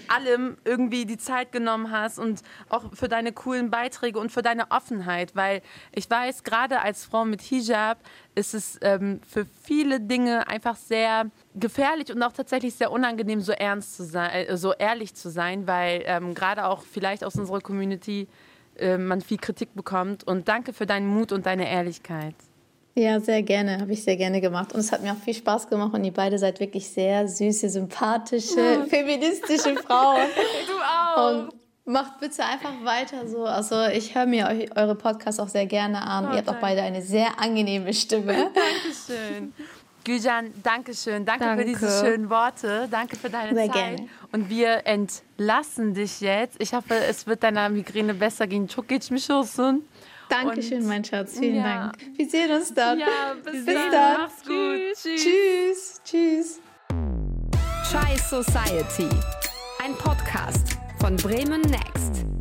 allem irgendwie die Zeit genommen hast und auch für deine coolen Beiträge und für deine Offenheit, weil ich weiß, gerade als Frau mit Hijab ist es ähm, für viele Dinge einfach sehr gefährlich und auch tatsächlich sehr unangenehm, so ernst zu sein, äh, so ehrlich zu sein, weil ähm, gerade auch vielleicht aus unserer Community äh, man viel Kritik bekommt. Und danke für deinen Mut und deine Ehrlichkeit. Ja, sehr gerne. Habe ich sehr gerne gemacht. Und es hat mir auch viel Spaß gemacht. Und ihr beide seid wirklich sehr süße, sympathische, feministische Frauen. Du auch. Und macht bitte einfach weiter so. Also ich höre mir euch, eure Podcasts auch sehr gerne an. Oh, ihr habt auch beide eine sehr angenehme Stimme. Dankeschön. Gülcan, danke schön. Danke, Danke. für diese schönen Worte. Danke für deine Sehr Zeit. gerne. Und wir entlassen dich jetzt. Ich hoffe, es wird deiner Migräne besser gehen. Çok geçmiş olsun. Dankeschön, Und- mein Schatz. Vielen Ja. Dank. Wir sehen uns dann. Ja, bis, Bis dann. dann. Mach's gut. Tschüss. Tschüss. Chai Society. Ein Podcast von Bremen Next.